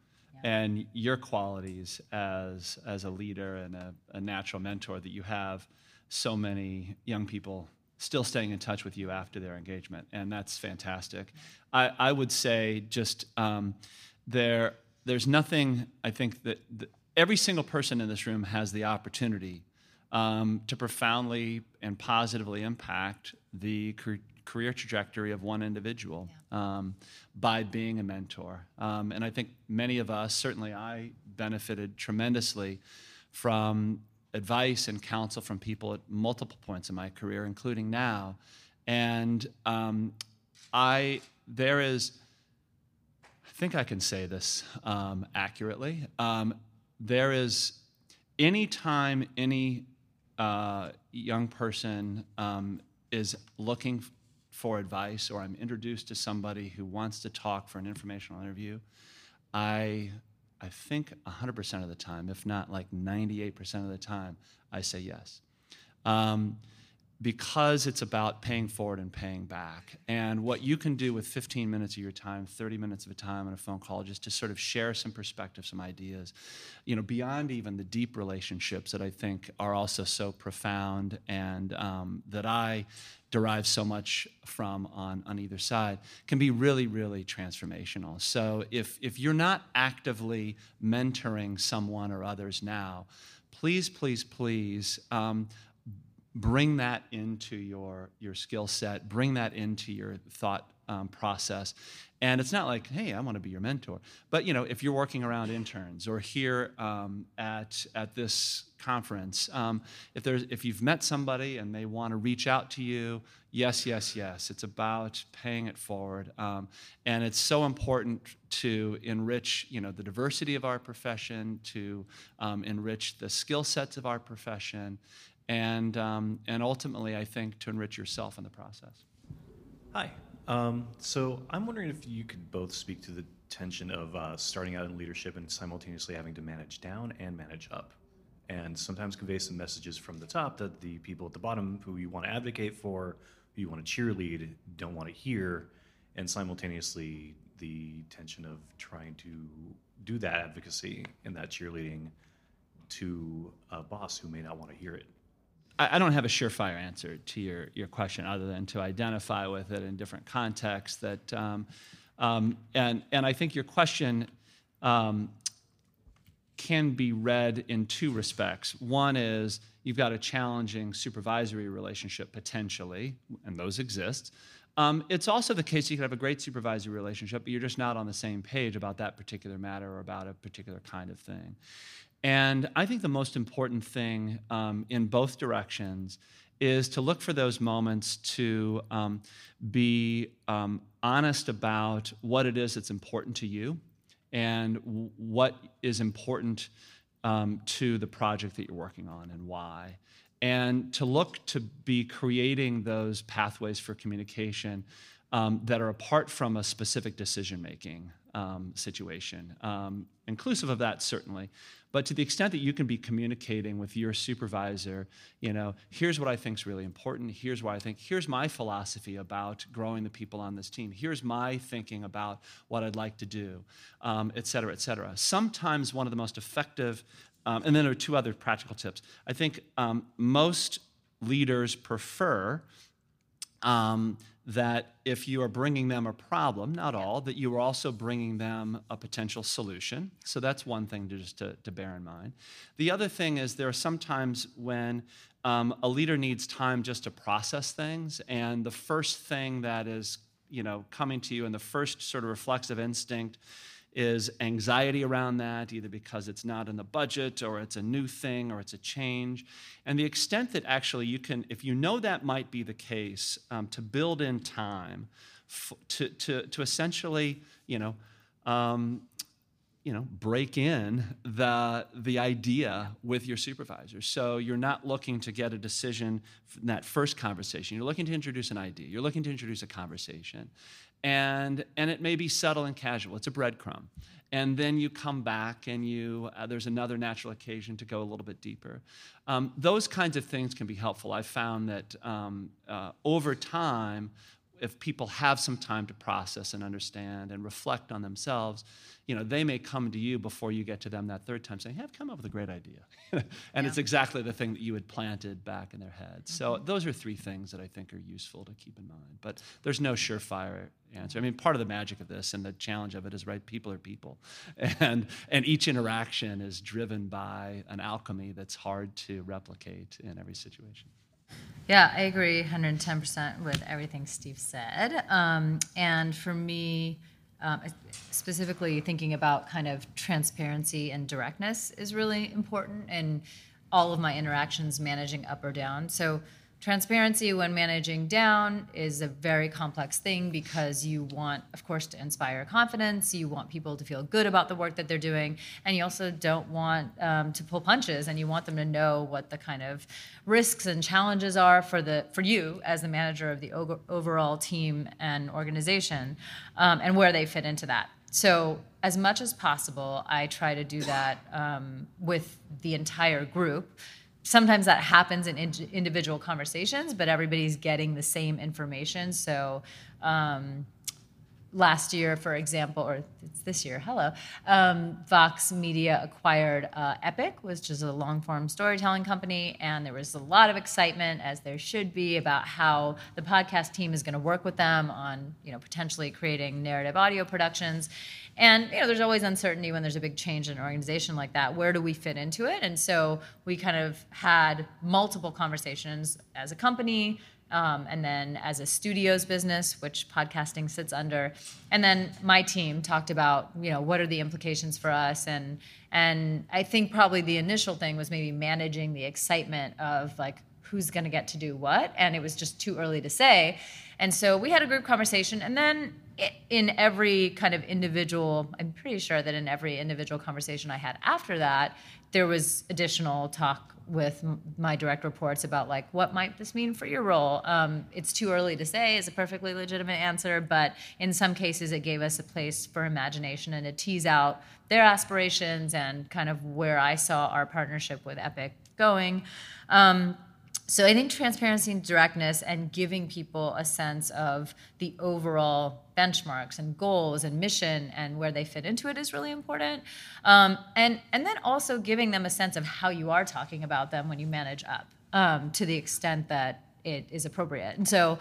and your qualities as as a leader and a, a natural mentor that you have so many young people still staying in touch with you after their engagement, and that's fantastic. I, I would say just um, there, there's nothing I think that, that, every single person in this room has the opportunity um, to profoundly and positively impact the career trajectory of one individual yeah. um, by being a mentor. Um, and I think many of us, certainly I, benefited tremendously from advice and counsel from people at multiple points in my career, including now. And um, I, there is, I think I can say this um, accurately. Um, there is anytime any uh, young person um, is looking for advice or I'm introduced to somebody who wants to talk for an informational interview, I I think 100% of the time, if not like 98% of the time, I say yes. Um, because it's about paying forward and paying back. And what you can do with 15 minutes of your time, 30 minutes of a time on a phone call, just to sort of share some perspective, some ideas, you know, beyond even the deep relationships that I think are also so profound and um, that I derive so much from on, on either side, can be really, really transformational. So if, if you're not actively mentoring someone or others now, please, please, please um, bring that into your, your skill set, bring that into your thought um, process. And it's not like, hey, I want to be your mentor. But you know, if you're working around interns or here um, at, at this conference, um, if, there's, if you've met somebody and they want to reach out to you, yes, yes, yes. It's about paying it forward. Um, and it's so important to enrich you know, the diversity of our profession, to um, enrich the skill sets of our profession, and, um, and ultimately, I think, to enrich yourself in the process. Hi, um, so I'm wondering if you could both speak to the tension of uh, starting out in leadership and simultaneously having to manage down and manage up, and sometimes convey some messages from the top that the people at the bottom who you want to advocate for, who you want to cheerlead, don't want to hear, and simultaneously the tension of trying to do that advocacy and that cheerleading to a boss who may not want to hear it. I, don't have a surefire answer to your, your question other than to identify with it in different contexts. That, um, um, and, and I think your question um, can be read in two respects. One is you've got a challenging supervisory relationship potentially, and those exist. Um, it's also the case you could have a great supervisory relationship, but you're just not on the same page about that particular matter or about a particular kind of thing. And I think the most important thing um, in both directions is to look for those moments to um, be um, honest about what it is that's important to you and w- what is important um, to the project that you're working on and why. And to look to be creating those pathways for communication um, that are apart from a specific decision making um, situation, inclusive of that certainly. But to the extent that you can be communicating with your supervisor, you know, here's what I think is really important. Here's why I think. Here's my philosophy about growing the people on this team. Here's my thinking about what I'd like to do, um, et cetera, et cetera. Sometimes one of the most effective, um, and then there are two other practical tips. I think um, most leaders prefer um, that if you are bringing them a problem, not all, that you are also bringing them a potential solution. So that's one thing to just to, to bear in mind. The other thing is there are sometimes when um, a leader needs time just to process things, and the first thing that is you know coming to you, and the first sort of reflexive instinct is anxiety around that, either because it's not in the budget or it's a new thing or it's a change. And the extent that actually you can, if you know that might be the case, um, to build in time f- to, to, to essentially, you know, um, you know, break in the, the idea with your supervisor. So you're not looking to get a decision in that first conversation. You're looking to introduce an idea. You're looking to introduce a conversation and and it may be subtle and casual. It's a breadcrumb. And then you come back and you uh, there's another natural occasion to go a little bit deeper. Um, those kinds of things can be helpful. I've found that um, uh, over time if people have some time to process and understand and reflect on themselves you know, they may come to you before you get to them that third time saying, hey, I've come up with a great idea. <laughs> and yeah. it's exactly the thing that you had planted back in their head. Mm-hmm. So those are three things that I think are useful to keep in mind. But there's no surefire answer. I mean, part of the magic of this and the challenge of it is, right, people are people. <laughs> And, and each interaction is driven by an alchemy that's hard to replicate in every situation. Yeah, I agree 110% with everything Steve said. Um, and for me, um, specifically thinking about kind of transparency and directness is really important in all of my interactions managing up or down. So Transparency when managing down is a very complex thing because you want, of course, to inspire confidence. You want people to feel good about the work that they're doing, and you also don't want um, to pull punches. And you want them to know what the kind of risks and challenges are for the for you as the manager of the overall team and organization, um, and where they fit into that. So, as much as possible, I try to do that um, with the entire group sometimes that happens in individual conversations, but everybody's getting the same information. So um, last year, for example, or it's this year, hello, um, Vox Media acquired uh, Epic, which is a long form storytelling company. And there was a lot of excitement, as there should be, about how the podcast team is going to work with them on you know, potentially creating narrative audio productions. And you know, there's always uncertainty when there's a big change in an organization like that. Where do we fit into it? And so we kind of had multiple conversations as a company, um, and then as a studios business, which podcasting sits under, and then my team talked about you know what are the implications for us, and and I think probably the initial thing was maybe managing the excitement of like who's going to get to do what, and it was just too early to say, and so we had a group conversation, and then in every kind of individual, I'm pretty sure that in every individual conversation I had after that, there was additional talk with my direct reports about like what might this mean for your role. Um, it's too early to say is a perfectly legitimate answer, but in some cases it gave us a place for imagination and to tease out their aspirations and kind of where I saw our partnership with Epic going. Um, so I think transparency and directness and giving people a sense of the overall benchmarks and goals and mission and where they fit into it is really important. Um, and and then also giving them a sense of how you are talking about them when you manage up um, to the extent that it is appropriate. And so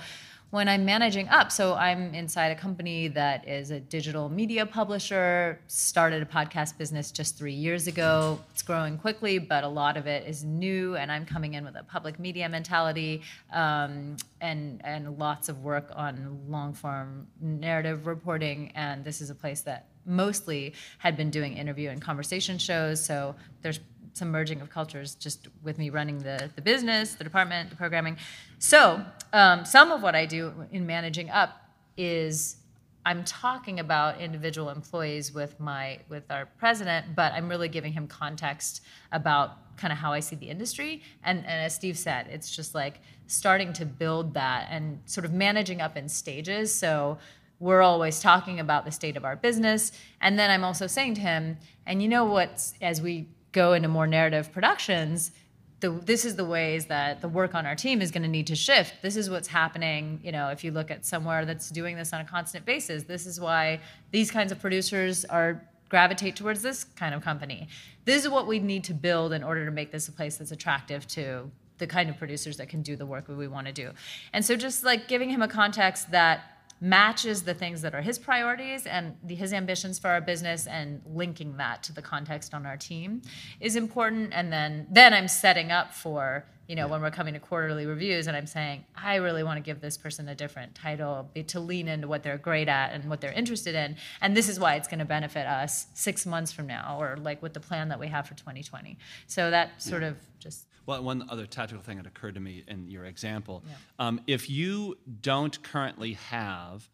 when I'm managing up. So I'm inside a company that is a digital media publisher, started a podcast business just three years ago. It's growing quickly, but a lot of it is new, and I'm coming in with a public media mentality um, and, and lots of work on long form narrative reporting. And this is a place that mostly had been doing interview and conversation shows. So there's some merging of cultures just with me running the, the business, the department, the programming. So um, some of what I do in managing up is I'm talking about individual employees with my with our president, but I'm really giving him context about kind of how I see the industry. And, and as Steve said, it's just like starting to build that and sort of managing up in stages. So we're always talking about the state of our business. And then I'm also saying to him, and you know what, as we go into more narrative productions, the, this is the ways that the work on our team is going to need to shift. This is what's happening. You know, if you look at somewhere that's doing this on a constant basis, this is why these kinds of producers are gravitate towards this kind of company. This is what we need to build in order to make this a place that's attractive to the kind of producers that can do the work that we want to do. And so just like giving him a context that matches the things that are his priorities and the, his ambitions for our business and linking that to the context on our team is important. And then then i'm setting up for you know when we're coming to quarterly reviews and i'm saying i really want to give this person a different title to lean into what they're great at and what they're interested in and this is why it's going to benefit us six months from now or like with the plan that we have for 2020 so that sort of just well, one other tactical thing that occurred to me in your example. Yeah. um, if you don't currently have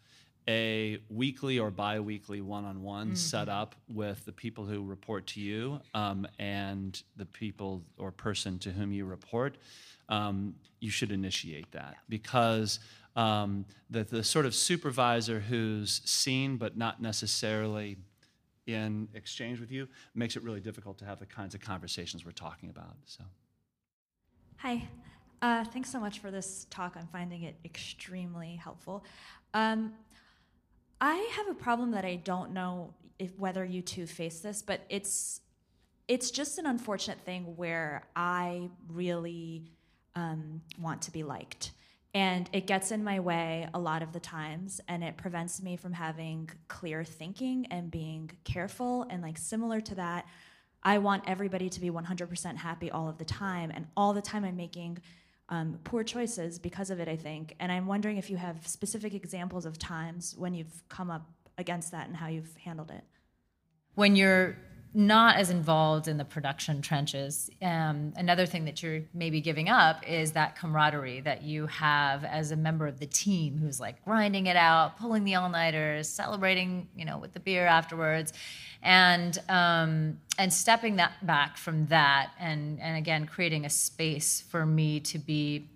a weekly or bi-weekly one-on-one mm-hmm. set up with the people who report to you um, and the people or person to whom you report um, you should initiate that because um, the, the sort of supervisor who's seen but not necessarily in exchange with you makes it really difficult to have the kinds of conversations we're talking about so Hi. Uh, thanks so much for this talk. I'm finding it extremely helpful. Um, I have a problem that I don't know if whether you two face this, but it's it's just an unfortunate thing where I really um, want to be liked. And it gets in my way a lot of the times, and it prevents me from having clear thinking and being careful. And like similar to that, I want everybody to be 100% happy all of the time, and all the time I'm making um, poor choices because of it, I think. And I'm wondering if you have specific examples of times when you've come up against that and how you've handled it. When you're not as involved in the production trenches. Um, another thing that you're maybe giving up is that camaraderie that you have as a member of the team who's like grinding it out, pulling the all-nighters, celebrating, you know, with the beer afterwards, and um, and stepping that back from that, and and again creating a space for me to be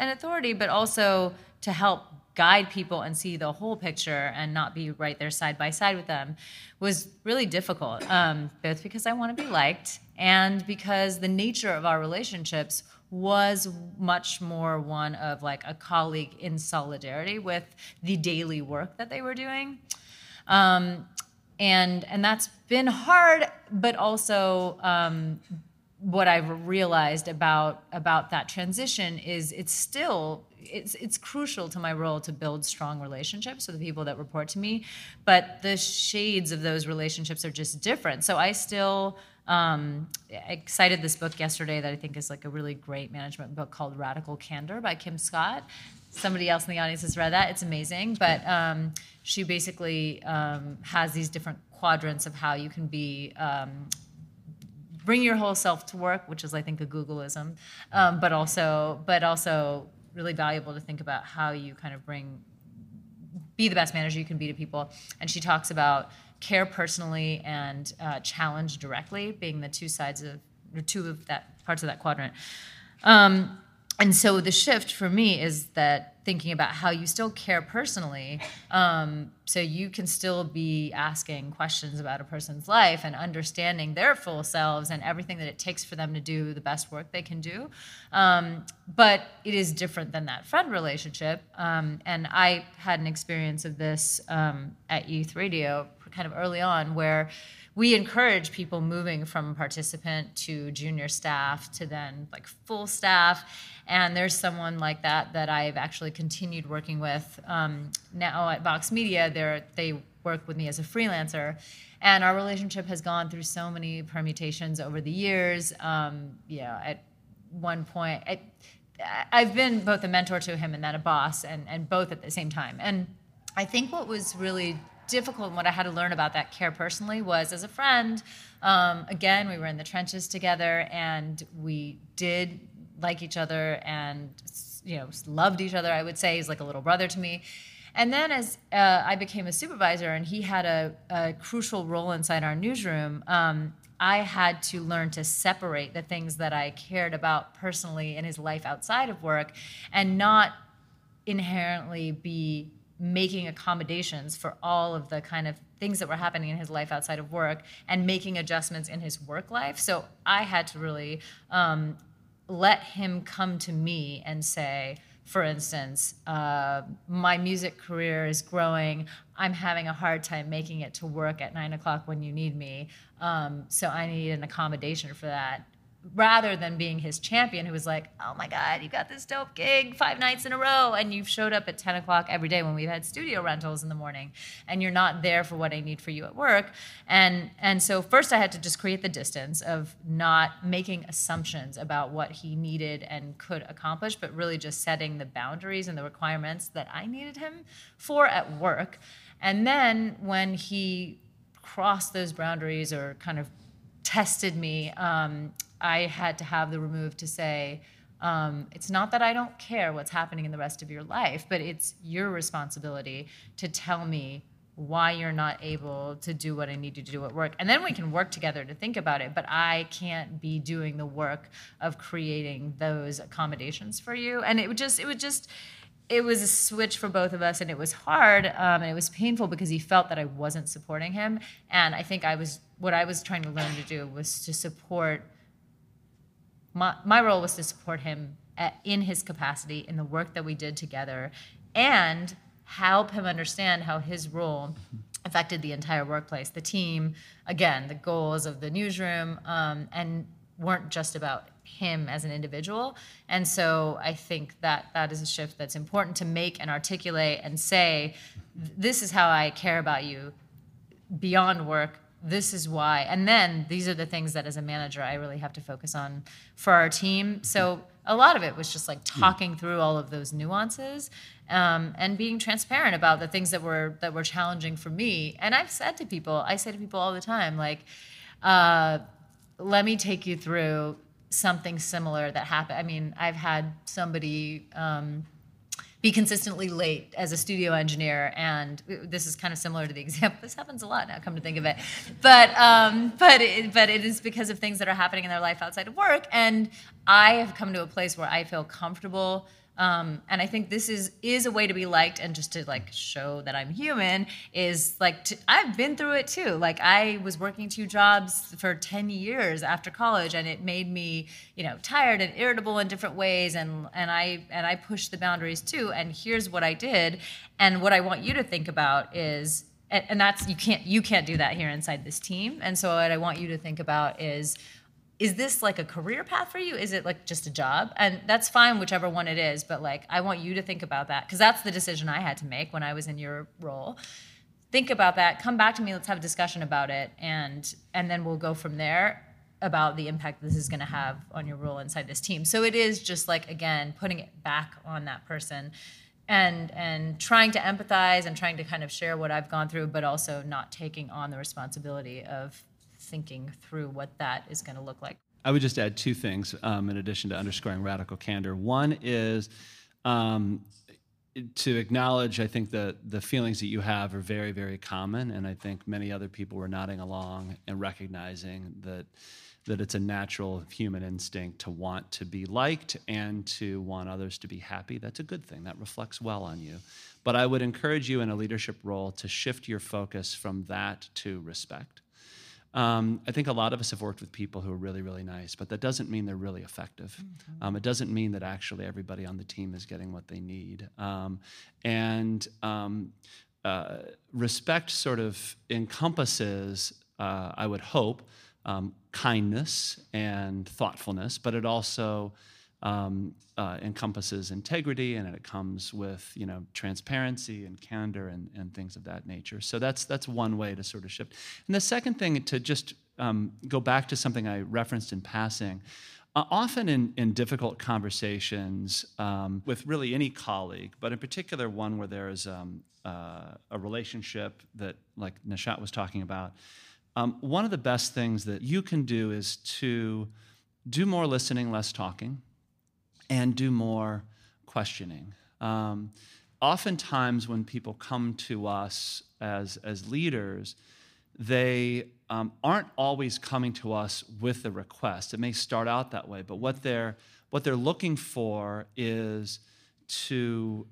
an authority, but also to help guide people and see the whole picture and not be right there side by side with them was really difficult, um, both because I want to be liked and because the nature of our relationships was much more one of like a colleague in solidarity with the daily work that they were doing. Um, and and that's been hard, but also um, what I've realized about about that transition is it's still it's it's crucial to my role to build strong relationships with the people that report to me, but the shades of those relationships are just different. So I still um, I cited this book yesterday that I think is like a really great management book called Radical Candor by Kim Scott. Somebody else in the audience has read that. It's amazing, but um, she basically um, has these different quadrants of how you can be um, bring your whole self to work, which is I think a Googleism, um, but also but also really valuable to think about how you kind of bring be the best manager you can be to people. And she talks about care personally and uh, challenge directly being the two sides of or two of that parts of that quadrant. Um, and so the shift for me is that thinking about how you still care personally um, so you can still be asking questions about a person's life and understanding their full selves and everything that it takes for them to do the best work they can do. Um, but it is different than that friend relationship um, and i had an experience of this um, at youth radio kind of early on where we encourage people moving from participant to junior staff to then like full staff. And there's someone like that that I've actually continued working with um, now at Vox Media. They're, they work with me as a freelancer. And our relationship has gone through so many permutations over the years. Um, at one point, I, I've been both a mentor to him and then a boss, and, and both at the same time. And I think what was really difficult and what I had to learn about that care personally was as a friend. Um, again, we were in the trenches together, and we did like each other and you know loved each other. I would say he's like a little brother to me. And then as uh, I became a supervisor, and he had a, a crucial role inside our newsroom. Um, I had to learn to separate the things that I cared about personally in his life outside of work and not inherently be making accommodations for all of the kind of things that were happening in his life outside of work and making adjustments in his work life. So I had to really um, let him come to me and say, for instance, uh, my music career is growing. I'm having a hard time making it to work at nine o'clock when you need me. Um, so I need an accommodation for that rather than being his champion who was like, oh my God, you got this dope gig five nights in a row, and you've showed up at 10 o'clock every day when we've had studio rentals in the morning, and you're not there for what I need for you at work. And, and so, first, I had to just create the distance of not making assumptions about what he needed and could accomplish, but really just setting the boundaries and the requirements that I needed him for at work. And then, when he crossed those boundaries or kind of tested me, um, I had to have the remove to say, um, it's not that I don't care what's happening in the rest of your life, but it's your responsibility to tell me why you're not able to do what I need you to do at work. And then we can work together to think about it, but I can't be doing the work of creating those accommodations for you. And it would just, it would just, it was a switch for both of us and it was hard um, and it was painful because he felt that I wasn't supporting him. And I think I was, what I was trying to learn to do was to support my, my role was to support him at, in his capacity in the work that we did together and help him understand how his role affected the entire workplace, the team, again, the goals of the newsroom, um, and weren't just about him as an individual. And so I think that that is a shift that's important to make and articulate and say, this is how I care about you beyond work, this is why. And then these are the things that as a manager I really have to focus on for our team. So a lot of it was just like talking through all of those nuances um, and being transparent about the things that were that were challenging for me. And I've said to people, I say to people all the time, like, uh, let me take you through something similar that happened. I mean, I've had somebody. Um, be consistently late as a studio engineer. And this is kind of similar to the example. <laughs> This happens a lot now, come to think of it. But um, but it, but it is because of things that are happening in their life outside of work. And I have come to a place where I feel comfortable um, and I think this is is a way to be liked and just to like show that I'm human is like to, I've been through it too. Like I was working two jobs for 10 years after college and it made me, you know, tired and irritable in different ways and and I and I pushed the boundaries too and here's what I did and what I want you to think about is and, and that's you can't you can't do that here inside this team. And so what I want you to think about is is this like a career path for you? Is it like just a job? And that's fine, whichever one it is. But like, I want you to think about that because that's the decision I had to make when I was in your role. Think about that. Come back to me. Let's have a discussion about it, and and then we'll go from there about the impact this is going to have on your role inside this team. So it is just like again putting it back on that person and and trying to empathize and trying to kind of share what I've gone through but also not taking on the responsibility of thinking through what that is going to look like. I would just add two things um, in addition to underscoring radical candor. One is um, to acknowledge, I think that the feelings that you have are very, very common, and I think many other people were nodding along and recognizing that that it's a natural human instinct to want to be liked and to want others to be happy. That's a good thing. That reflects well on you. But I would encourage you in a leadership role to shift your focus from that to respect. Um, I think a lot of us have worked with people who are really, really nice, but that doesn't mean they're really effective. Mm-hmm. Um, it doesn't mean that actually everybody on the team is getting what they need. Um, and um, uh, respect sort of encompasses, uh, I would hope, um, kindness and thoughtfulness, but it also um, uh, encompasses integrity and it comes with you know transparency and candor and, and things of that nature. So that's that's one way to sort of shift. And the second thing to just um, go back to something I referenced in passing. Uh, often in, in difficult conversations um, with really any colleague, but in particular one where there is um, uh, a relationship that, like Nishat was talking about, um, one of the best things that you can do is to do more listening, less talking, and do more questioning. Um, oftentimes, when people come to us as, as leaders, they um, aren't always coming to us with a request. It may start out that way, but what they're what they're looking for is to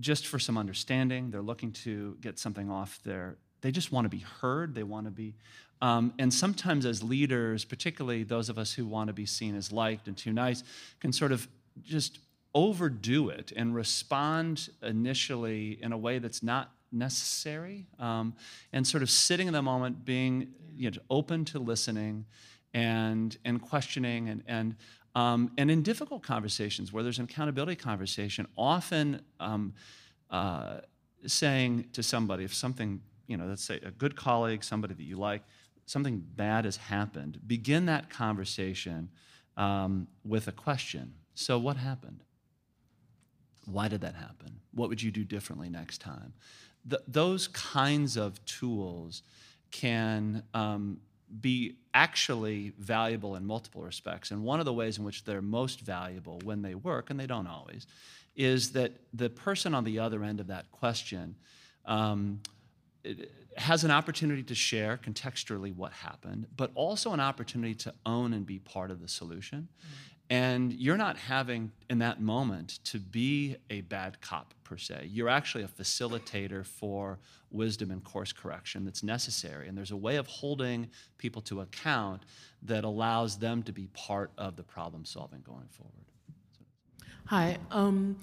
just for some understanding. They're looking to get something off their. They just want to be heard. They want to be, um, and sometimes as leaders, particularly those of us who want to be seen as liked and too nice, can sort of just overdo it and respond initially in a way that's not necessary um, and sort of sitting in the moment being you know, open to listening and and questioning and and um, and in difficult conversations where there's an accountability conversation often um, uh, saying to somebody if something you know let's say a good colleague somebody that you like something bad has happened begin that conversation um, with a question so what happened why did that happen what would you do differently next time th- those kinds of tools can um, be actually valuable in multiple respects. And one of the ways in which they're most valuable when they work, and they don't always, is that the person on the other end of that question um, has an opportunity to share contextually what happened, but also an opportunity to own and be part of the solution. Mm-hmm. And you're not having in that moment to be a bad cop per se. You're actually a facilitator for wisdom and course correction that's necessary. And there's a way of holding people to account that allows them to be part of the problem solving going forward. Hi. Um,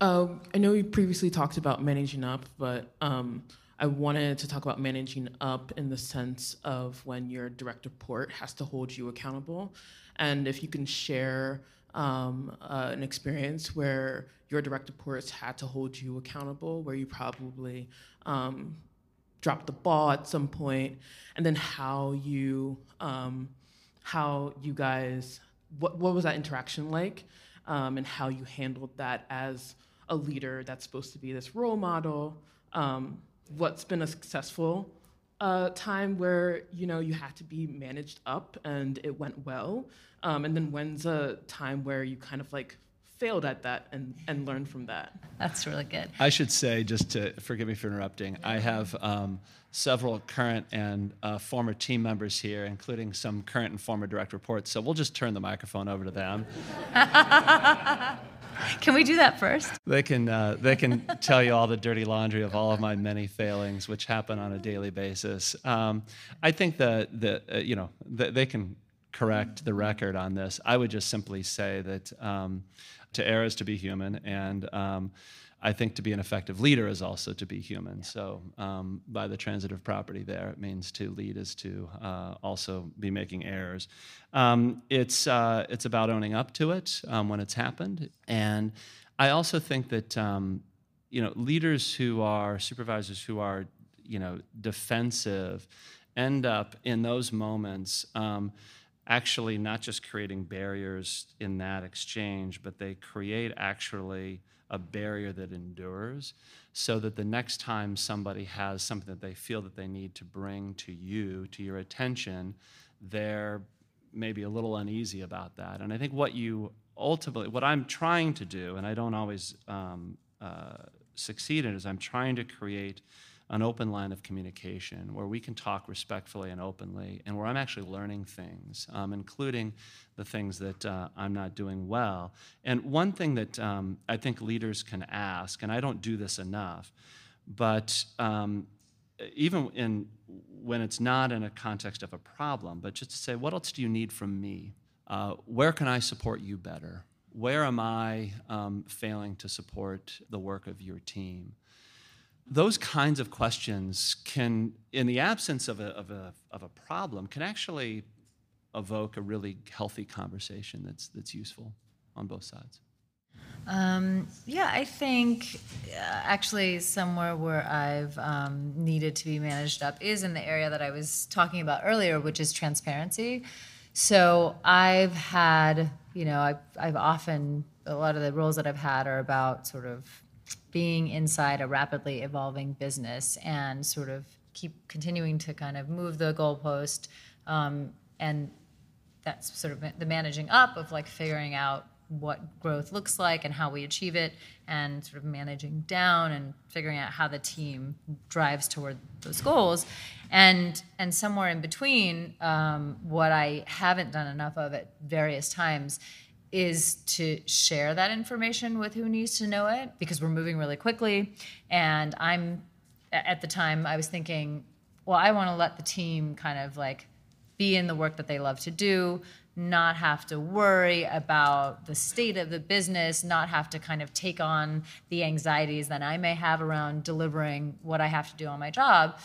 uh, I know you previously talked about managing up, but um, I wanted to talk about managing up in the sense of when your direct report has to hold you accountable and if you can share um, uh, an experience where your direct reports had to hold you accountable, where you probably um, dropped the ball at some point, and then how you um, how you guys what what was that interaction like, um, and how you handled that as a leader that's supposed to be this role model. Um, what's been a successful uh, time where you know you had to be managed up and it went well um, and then when's a time where you kind of like failed at that and, and learned from that? That's really good. I should say, just to forgive me for interrupting, I have um, several current and uh, former team members here, including some current and former direct reports. So we'll just turn the microphone over to them. <laughs> <laughs> can we do that first? They can uh, they can tell you all the dirty laundry of all of my many failings, which happen on a daily basis. Um, I think that the uh, you know the, they can correct the record on this. I would just simply say that um, to err is to be human, and um, I think to be an effective leader is also to be human. So, um, by the transitive property there, it means to lead is to uh, also be making errors. Um, it's uh, it's about owning up to it um, when it's happened, and I also think that um, you know leaders who are supervisors who are you know defensive end up in those moments. Um, actually not just creating barriers in that exchange, but they create actually a barrier that endures so that the next time somebody has something that they feel that they need to bring to you, to your attention, they're maybe a little uneasy about that. And I think what you ultimately, what I'm trying to do, and I don't always um, uh, succeed in, is I'm trying to create an open line of communication where we can talk respectfully and openly, and where I'm actually learning things, um, including the things that uh, I'm not doing well. And one thing that um, I think leaders can ask, and I don't do this enough, but um, even in when it's not in a context of a problem, but just to say, what else do you need from me? Uh, where can I support you better? Where am I um, failing to support the work of your team? Those kinds of questions can, in the absence of a, of a, of a problem, can actually evoke a really healthy conversation that's, that's useful on both sides. Um, yeah, I think uh, actually somewhere where I've um, needed to be managed up is in the area that I was talking about earlier, which is transparency. So I've had you know, I've, I've often, a lot of the roles that I've had are about sort of being inside a rapidly evolving business and sort of keep continuing to kind of move the goalpost. Um, and that's sort of the managing up of like figuring out what growth looks like and how we achieve it and sort of managing down and figuring out how the team drives toward those goals and and somewhere in between um, what i haven't done enough of at various times is to share that information with who needs to know it because we're moving really quickly and i'm at the time i was thinking well i want to let the team kind of like be in the work that they love to do not have to worry about the state of the business, not have to kind of take on the anxieties that I may have around delivering what I have to do on my job.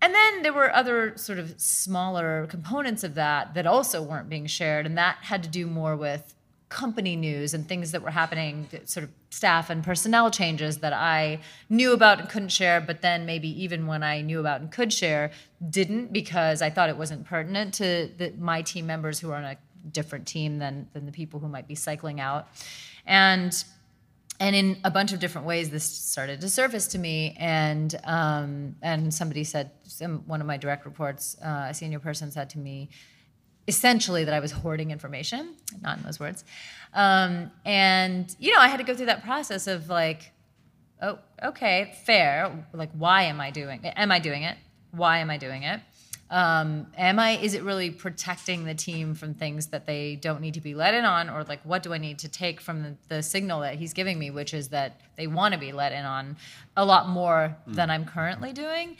And then there were other sort of smaller components of that that also weren't being shared, and that had to do more with company news and things that were happening, sort of staff and personnel changes that I knew about and couldn't share, but then maybe even when I knew about and could share, didn't because I thought it wasn't pertinent to the, my team members who are on a different team than than the people who might be cycling out, and and in a bunch of different ways this started to surface to me and um, and somebody said some, one of my direct reports uh, a senior person said to me essentially that I was hoarding information, not in those words. Um, and you know, I had to go through that process of like, oh, okay, fair. Like, why am I doing? it? Am I doing it? Why am I doing it? Um, am I? Is it really protecting the team from things that they don't need to be let in on, or like, what do I need to take from the, the signal that he's giving me, which is that they want to be let in on a lot more mm. than I'm currently doing?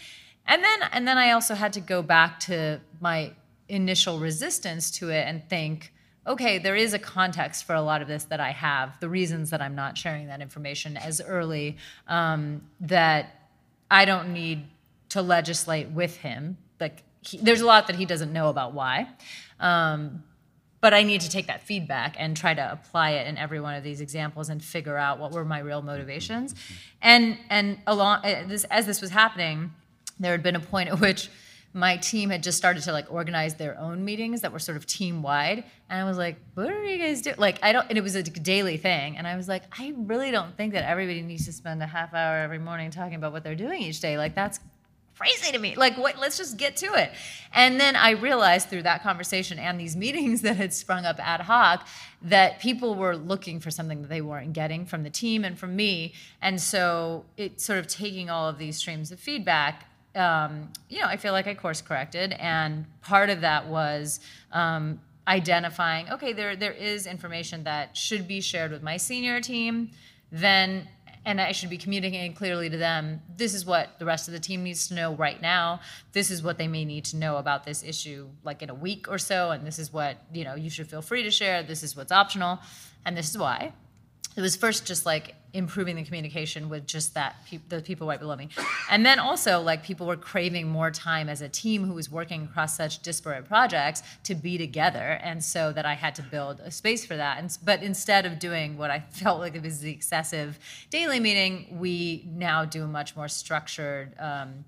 And then, and then I also had to go back to my initial resistance to it and think, okay, there is a context for a lot of this that I have, the reasons that I'm not sharing that information as early, um, that I don't need to legislate with him. Like, he, there's a lot that he doesn't know about why. Um, but I need to take that feedback and try to apply it in every one of these examples and figure out what were my real motivations. And and along uh, this as this was happening, there had been a point at which my team had just started to like organize their own meetings that were sort of team wide and i was like what are you guys doing like i don't and it was a daily thing and i was like i really don't think that everybody needs to spend a half hour every morning talking about what they're doing each day like that's crazy to me like what let's just get to it. And then i realized through that conversation and these <laughs> meetings that had sprung up ad hoc that people were looking for something that they weren't getting from the team and from me and so it sort of taking all of these streams of feedback um, you know, I feel like I course corrected, and part of that was um, identifying, okay, there there is information that should be shared with my senior team, then and I should be communicating clearly to them. This is what the rest of the team needs to know right now. This is what they may need to know about this issue, like in a week or so, and this is what you know you should feel free to share. This is what's optional, and this is why it was first just like improving the communication with just that pe- the people right below me. And then also like people were craving more time as a team who was working across such disparate projects to be together. And so that i had to build a space for that. And but instead of doing what i <laughs> felt like it was the excessive daily meeting we now do a much more structured um,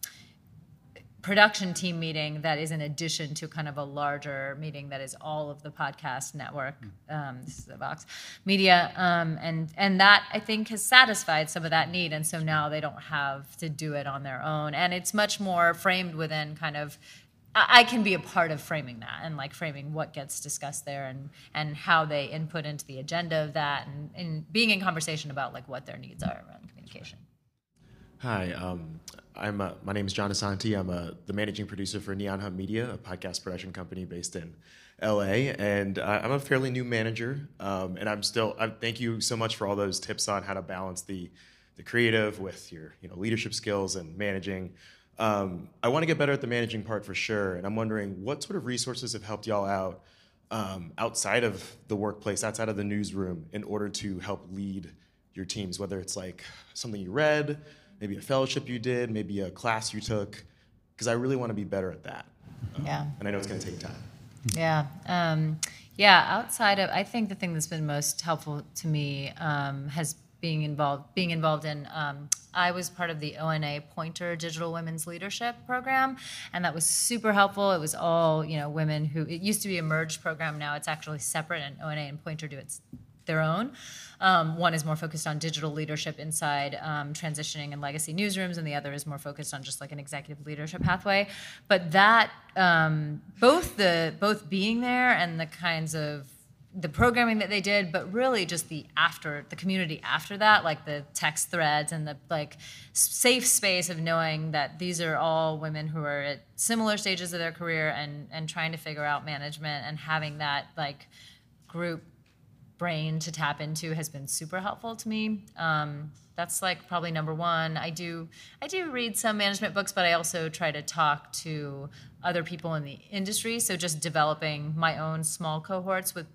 production team meeting that is in addition to kind of a larger meeting that is all of the podcast network. Um, this is the Vox Media, um, and and that I think has satisfied some of that need, and so now they don't have to do it on their own, and it's much more framed within kind of. I can be a part of framing that and like framing what gets discussed there and and how they input into the agenda of that and, and being in conversation about like what their needs are around communication. Hi, um, I'm uh, my name is John Asante. I'm uh, the managing producer for Neon Hum Media, a podcast production company based in LA, and uh, I'm a fairly new manager. Um, and I'm still. I, thank you so much for all those tips on how to balance the the creative with your you know leadership skills and managing. Um, I want to get better at the managing part for sure, and I'm wondering what sort of resources have helped y'all out um, outside of the workplace, outside of the newsroom, in order to help lead your teams. Whether it's like something you read maybe a fellowship you did, maybe a class you took, because I really want to be better at that. Um, yeah. And I know it's going to take time. Yeah. Um, yeah. Outside of, I think the thing that's been most helpful to me um, has being involved being involved in um, i was part of the ONA Poynter digital women's leadership program and that was super helpful it was all you know women who it used to be a merged program now it's actually separate and ONA and Poynter do its their own. Um, one is more focused on digital leadership inside um, transitioning and legacy newsrooms and the other is more focused on just like an executive leadership pathway. But that um, both the both being there and the kinds of the programming that they did, but really just the after the community after that, like the text threads and the like safe space of knowing that these are all women who are at similar stages of their career and and trying to figure out management and having that like group brain to tap into has been super helpful to me. Um, that's like probably number one. I do I do read some management books, but I also try to talk to other people in the industry. So just developing my own small cohorts with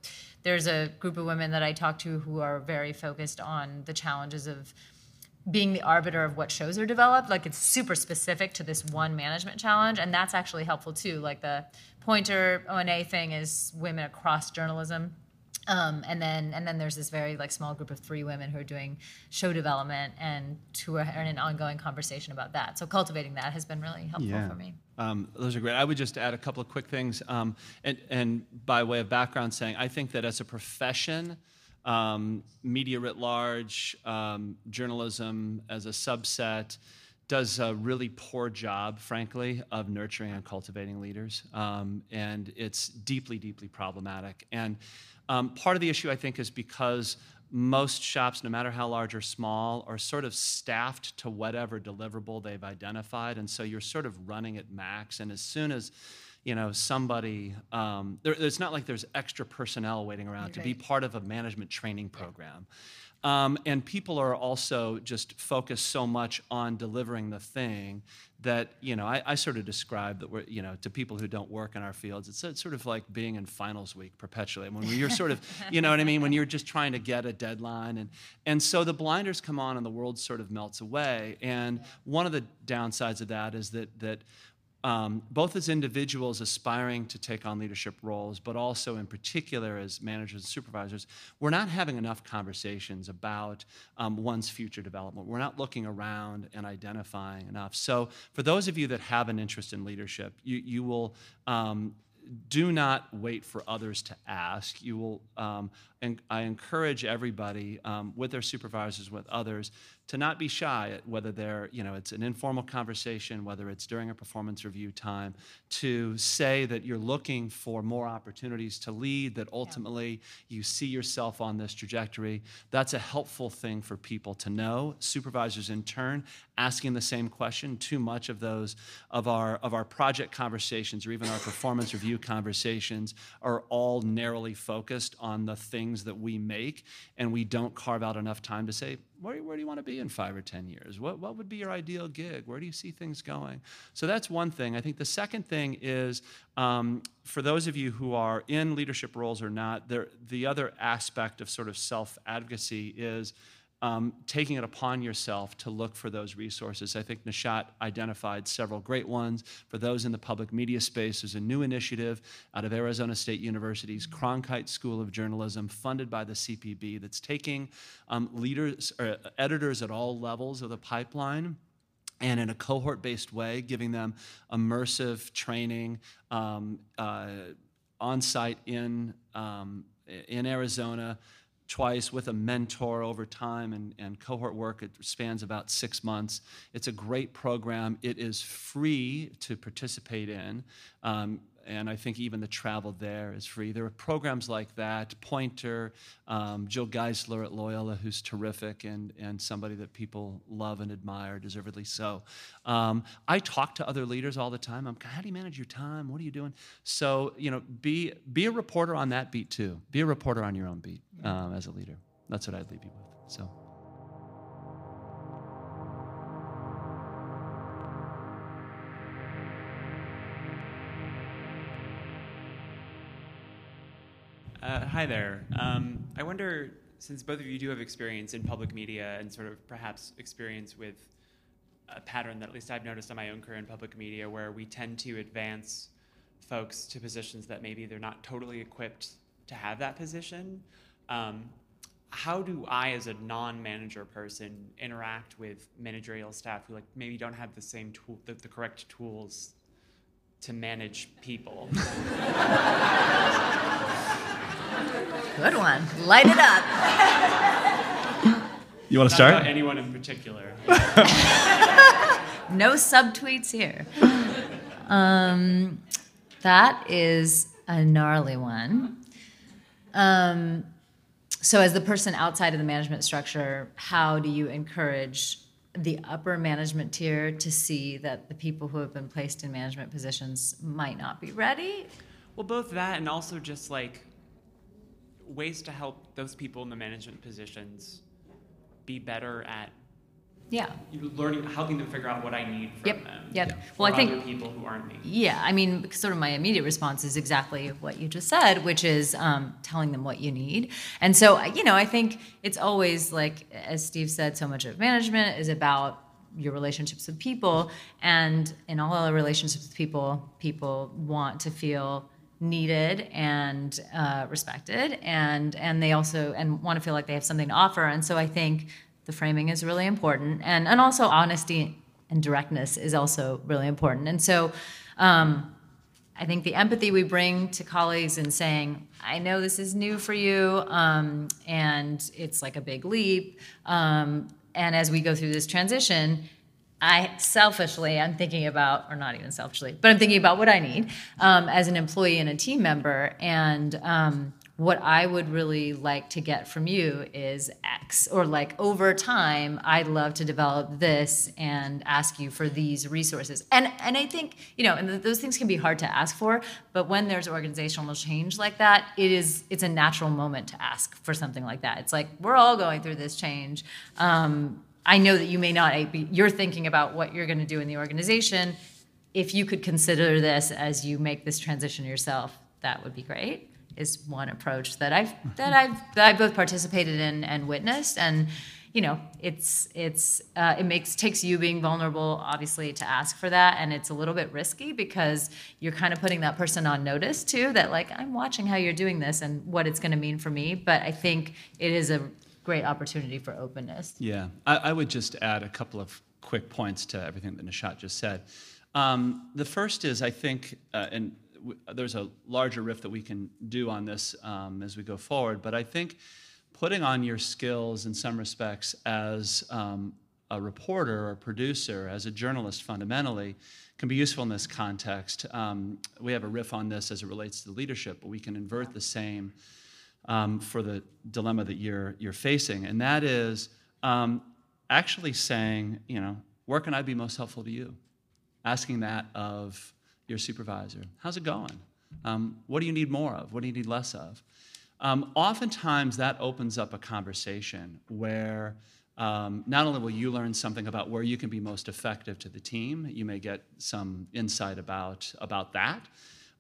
there's a group of women that I talk to who are very focused on the challenges of being the arbiter of what shows are developed. Like it's super specific to this one management challenge, and that's actually helpful too. Like the Poynter ONA thing is women across journalism um, and then and then there's this very like small group of three women who are doing show development and who are in an ongoing conversation about that. So cultivating that has been really helpful Yeah. for me. Um, those are great. I would just add a couple of quick things. Um, and, and by way of background, saying I think that as a profession, um, media writ large, um, journalism as a subset, does a really poor job, frankly, of nurturing and cultivating leaders. Um, and it's deeply, deeply problematic. And um, part of the issue, I think, is because most shops, no matter how large or small, are sort of staffed to whatever deliverable they've identified, and so you're sort of running at max. And as soon as you know somebody, um, there, it's not like there's extra personnel waiting around to be part of a management training program. Um, and people are also just focused so much on delivering the thing that you know I, I sort of describe that we're you know to people who don't work in our fields it's, it's sort of like being in finals week perpetually. When you're sort of <laughs> you know what I mean? When you're just trying to get a deadline and and so the blinders come on and the world sort of melts away. And one of the downsides of that is that that um, both as individuals aspiring to take on leadership roles, but also in particular as managers and supervisors, we're not having enough conversations about um, one's future development. We're not looking around and identifying enough. So, for those of you that have an interest in leadership, you, you will. Um, do not wait for others to ask. You will, um, and I encourage everybody um, with their supervisors, with others, to not be shy at whether they're, you know, it's an informal conversation, whether it's during a performance review time, to say that you're looking for more opportunities to lead, that ultimately you see yourself on this trajectory. That's a helpful thing for people to know. Supervisors, in turn, asking the same question. Too much of those of our of our project conversations or even our performance review conversations are all narrowly focused on the things that we make, and we don't carve out enough time to say, where, where do you want to be in five or 10 years? What, what would be your ideal gig? Where do you see things going? So that's one thing. I think the second thing is um, for those of you who are in leadership roles or not, there, the other aspect of sort of self advocacy is um, taking it upon yourself to look for those resources. I think Nishat identified several great ones. For those in the public media space, there's a new initiative out of Arizona State University's Cronkite School of Journalism, funded by the CPB, that's taking um, leaders, or editors at all levels of the pipeline and in a cohort based way, giving them immersive training um, uh, on site in, um, in Arizona twice with a mentor over time and, and cohort work. It spans about six months. It's a great program. It is free to participate in. Um, and I think even the travel there is free. There are programs like that. Poynter, um, Jill Geisler at Loyola, who's terrific and, and somebody that people love and admire, deservedly so. Um, I talk to other leaders all the time. I'm, how do you manage your time? What are you doing? So, you know, be, be a reporter on that beat too. Be a reporter on your own beat um, as a leader. That's what I'd leave you with. So. Uh, hi there. Um, I wonder, since both of you do have experience in public media and sort of perhaps experience with a pattern that at least I've noticed in my own career in public media, where we tend to advance folks to positions that maybe they're not totally equipped to have that position. Um, how do I, as a non-manager person, interact with managerial staff who like maybe don't have the same tool, the, the correct tools to manage people? <laughs> Good one. Light it up. You want Not to about start? anyone in particular. <laughs> No subtweets here. Um, that is a gnarly one. Um, so, as the person outside of the management structure, how do you encourage the upper management tier to see that the people who have been placed in management positions might not be ready? Well, both that and also just like ways to help those people in the management positions be better at Yeah. learning, helping them figure out what I need from Yep, them. yep. for Well, I think- people who aren't me. Yeah, I mean, sort of my immediate response is exactly what you just said, which is um, telling them what you need. And so, you know, I think it's always like, as Steve said, so much of management is about your relationships with people. And in all our relationships with people, people want to feel needed and uh, respected and and they also and want to feel like they have something to offer and so i think the framing is really important and and also honesty and directness is also really important and so um, I think the empathy we bring to colleagues in saying, I know this is new for you, um, and it's like a big leap. Um, and as we go through this transition, I selfishly, I'm thinking about, or not even selfishly, but I'm thinking about what I need um, as an employee and a team member. And um, what I would really like to get from you is X, or like over time, I'd love to develop this and ask you for these resources. And and I think you know, and th- those things can be hard to ask for, but when there's organizational change like that, it is it's a natural moment to ask for something like that. It's like we're all going through this change. Um, I know that you may not be. You're thinking about what you're going to do in the organization. If you could consider this as you make this transition yourself, that would be great is one approach that I've that I've that I've both participated in and witnessed, and you know, it's it's uh, it makes takes you being vulnerable, obviously, to ask for that, and it's a little bit risky because you're kind of putting that person on notice too. That like I'm watching how you're doing this and what it's going to mean for me, but I think it is a great opportunity for openness. Yeah, I, I would just add a couple of quick points to everything that Nishat just said. Um, the first is, I think, uh, and w- there's a larger riff that we can do on this um, as we go forward, but I think putting on your skills in some respects as um, a reporter or a producer, as a journalist fundamentally, can be useful in this context. Um, we have a riff on this as it relates to leadership, but we can invert the same um, for the dilemma that you're you're facing, and that is um, actually saying, you know, where can I be most helpful to you? Asking that of your supervisor. How's it going? Um, what do you need more of? What do you need less of? Um, oftentimes, that opens up a conversation where um, not only will you learn something about where you can be most effective to the team, you may get some insight about about that.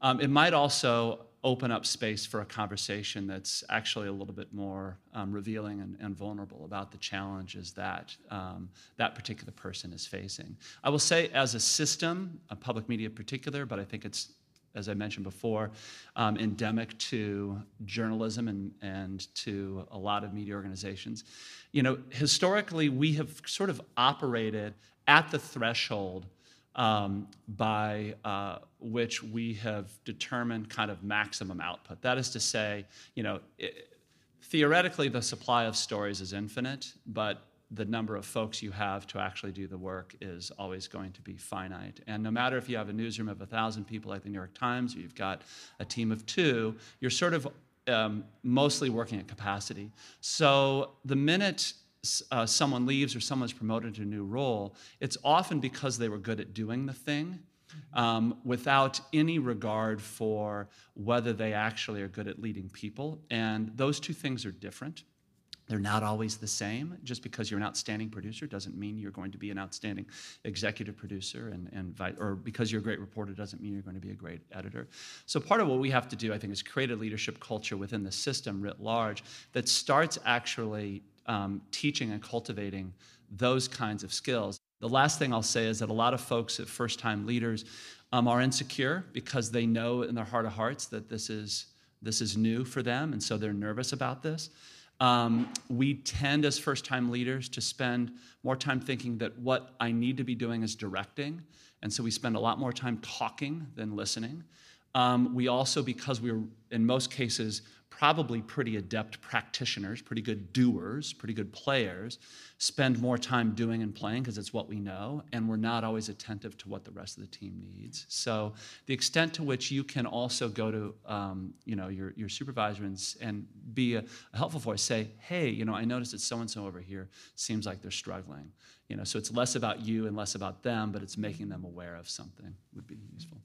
Um, it might also open up space for a conversation that's actually a little bit more um, revealing and, and, vulnerable about the challenges that um, that particular person is facing. I will say, as a system, a public media in particular, but I think it's, as I mentioned before, um, endemic to journalism and, and to a lot of media organizations. You know, historically, we have sort of operated at the threshold um, by uh, which we have determined kind of maximum output. That is to say, you know, it, theoretically the supply of stories is infinite, but the number of folks you have to actually do the work is always going to be finite. And no matter if you have a newsroom of a thousand people like the New York Times, or you've got a team of two, you're sort of um, mostly working at capacity. So the minute uh, someone leaves or someone's promoted to a new role, it's often because they were good at doing the thing um, without any regard for whether they actually are good at leading people. And those two things are different. They're not always the same. Just because you're an outstanding producer doesn't mean you're going to be an outstanding executive producer, and, and or because you're a great reporter doesn't mean you're going to be a great editor. So part of what we have to do, I think, is create a leadership culture within the system writ large that starts actually um, teaching and cultivating those kinds of skills. The last thing I'll say is that a lot of folks at first time leaders um, are insecure because they know in their heart of hearts that this is, this is new for them, and so they're nervous about this. Um, we tend, as first time leaders, to spend more time thinking that what I need to be doing is directing. And so we spend a lot more time talking than listening. Um, we also, because we're in most cases probably pretty adept practitioners, pretty good doers, pretty good players, spend more time doing and playing because it's what we know, and we're not always attentive to what the rest of the team needs. So the extent to which you can also go to um, you know your, your supervisor and, and be a, a helpful voice, say, hey, you know, I noticed that so and so over here seems like they're struggling. You know, so it's less about you and less about them, but it's making them aware of something would be useful.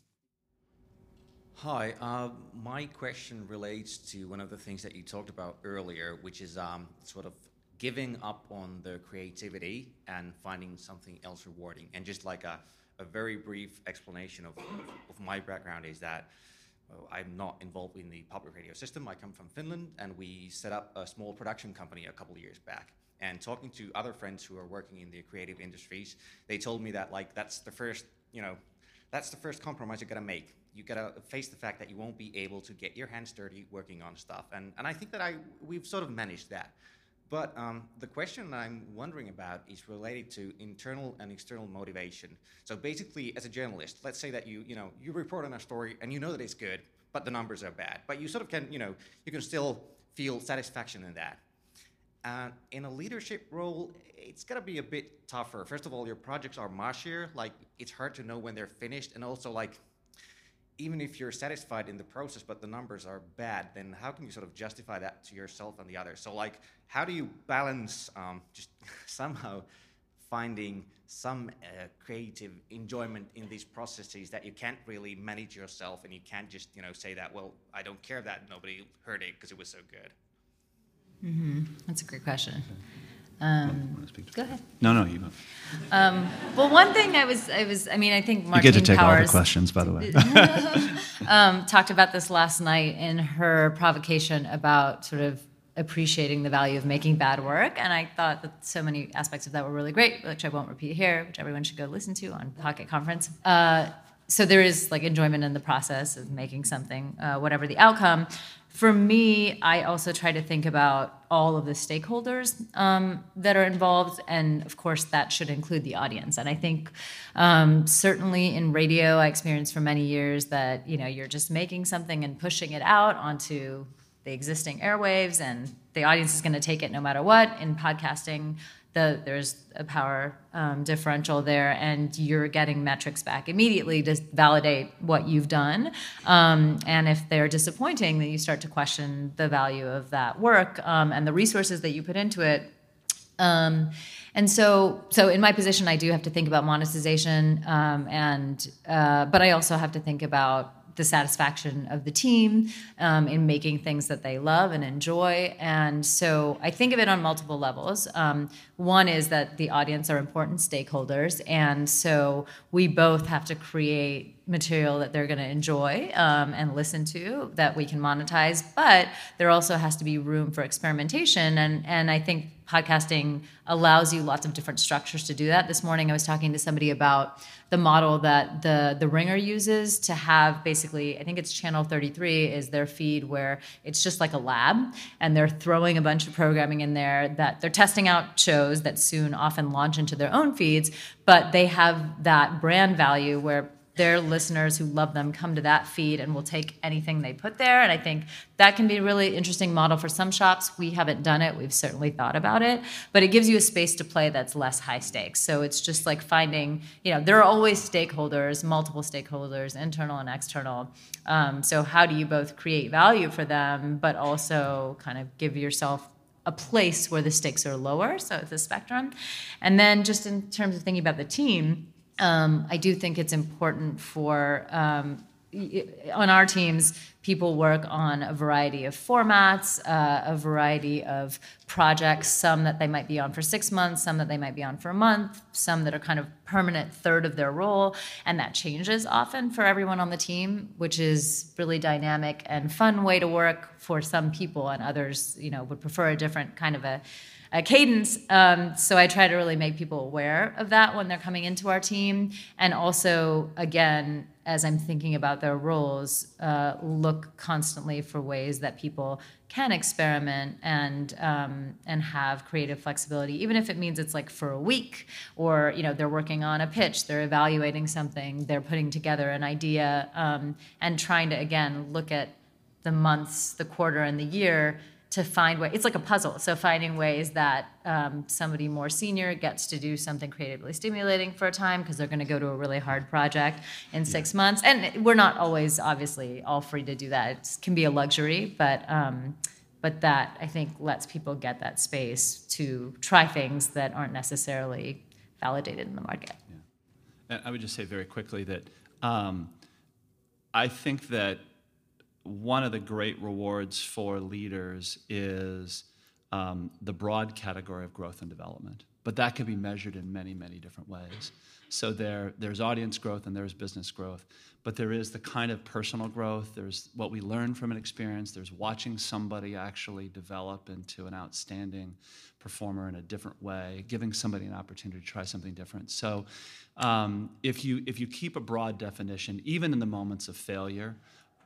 Hi, uh, my question relates to one of the things that you talked about earlier, which is um, sort of giving up on the creativity and finding something else rewarding. And just like a, a very brief explanation of, of my background is that well, I'm not involved in the public radio system. I come from Finland, and we set up a small production company a couple of years back. And talking to other friends who are working in the creative industries, they told me that like that's the first, you know, that's the first compromise you gotta make You've gotta face the fact that you won't be able to get your hands dirty working on stuff. And, and I think that I, we've sort of managed that. But um, the question I'm wondering about is related to internal and external motivation. So basically, as a journalist, let's say that you, you know, you report on a story and you know that it's good, but the numbers are bad. But you sort of can, you know, you can still feel satisfaction in that. Uh, in a leadership role, it's gonna be a bit tougher. First of all, your projects are mushier. Like it's hard to know when they're finished, and also like even if you're satisfied in the process but the numbers are bad then how can you sort of justify that to yourself and the others so like how do you balance um, just <laughs> somehow finding some uh, creative enjoyment in these processes that you can't really manage yourself and you can't just you know say that well i don't care that nobody heard it because it was so good mm-hmm. that's a great question um, go ahead. No, no, you go. Um, well, one thing I was, I was, I mean, I think Martine you get to take Powers, all the questions, by the way. <laughs> um, talked about this last night in her provocation about sort of appreciating the value of making bad work, and I thought that so many aspects of that were really great, which I won't repeat here, which everyone should go listen to on Pocket Conference. Uh, so there is like enjoyment in the process of making something, uh, whatever the outcome for me, I also try to think about all of the stakeholders um, that are involved, and of course, that should include the audience. And I think um, certainly in radio, I experienced for many years that you know you're just making something and pushing it out onto the existing airwaves, and the audience is going to take it no matter what. In podcasting, the, there's a power um, differential there, and you're getting metrics back immediately to validate what you've done. Um, and if they're disappointing, then you start to question the value of that work um, and the resources that you put into it. Um, and so, so in my position, I do have to think about monetization, um, and uh, but I also have to think about the satisfaction of the team um, in making things that they love and enjoy. And so I think of it on multiple levels. Um, one is that the audience are important stakeholders. And so we both have to create material that they're going to enjoy um, and listen to that we can monetize. But there also has to be room for experimentation. And, and I think podcasting allows you lots of different structures to do that. This morning I was talking to somebody about the model that the the Ringer uses to have basically I think it's channel 33 is their feed where it's just like a lab and they're throwing a bunch of programming in there that they're testing out shows that soon often launch into their own feeds, but they have that brand value where their listeners who love them come to that feed and will take anything they put there. And I think that can be a really interesting model for some shops. We haven't done it, we've certainly thought about it, but it gives you a space to play that's less high stakes. So it's just like finding, you know, there are always stakeholders, multiple stakeholders, internal and external. Um, so how do you both create value for them, but also kind of give yourself a place where the stakes are lower, so it's a spectrum. And then just in terms of thinking about the team, um, I do think it's important for um, on our teams, people work on a variety of formats, uh, a variety of projects, some that they might be on for six months, some that they might be on for a month, some that are kind of permanent third of their role. And that changes often for everyone on the team, which is really dynamic and fun way to work for some people, and others, you know, would prefer a different kind of a a cadence. Um, so I try to really make people aware of that when they're coming into our team. And also, again, as I'm thinking about their roles, uh, look constantly for ways that people can experiment and um, and have creative flexibility, even if it means it's like for a week, or you know they're working on a pitch, they're evaluating something, they're putting together an idea, um, and trying to again look at the months, the quarter, and the year to find way it's like a puzzle. So finding ways that um, somebody more senior gets to do something creatively stimulating for a time because they're going to go to a really hard project in six months. And we're not always obviously all free to do that. It can be a luxury but um, but that i think lets people get that space to try things that aren't necessarily validated in the market. And I would just say very quickly that um, I think that one of the great rewards for leaders is um, the broad category of growth and development. But that can be measured in many, many different ways. So there, there's audience growth and there's business growth, but there is the kind of personal growth. There's what we learn from an experience. There's watching somebody actually develop into an outstanding performer in a different way, giving somebody an opportunity to try something different. So um, if you if you keep a broad definition, even in the moments of failure,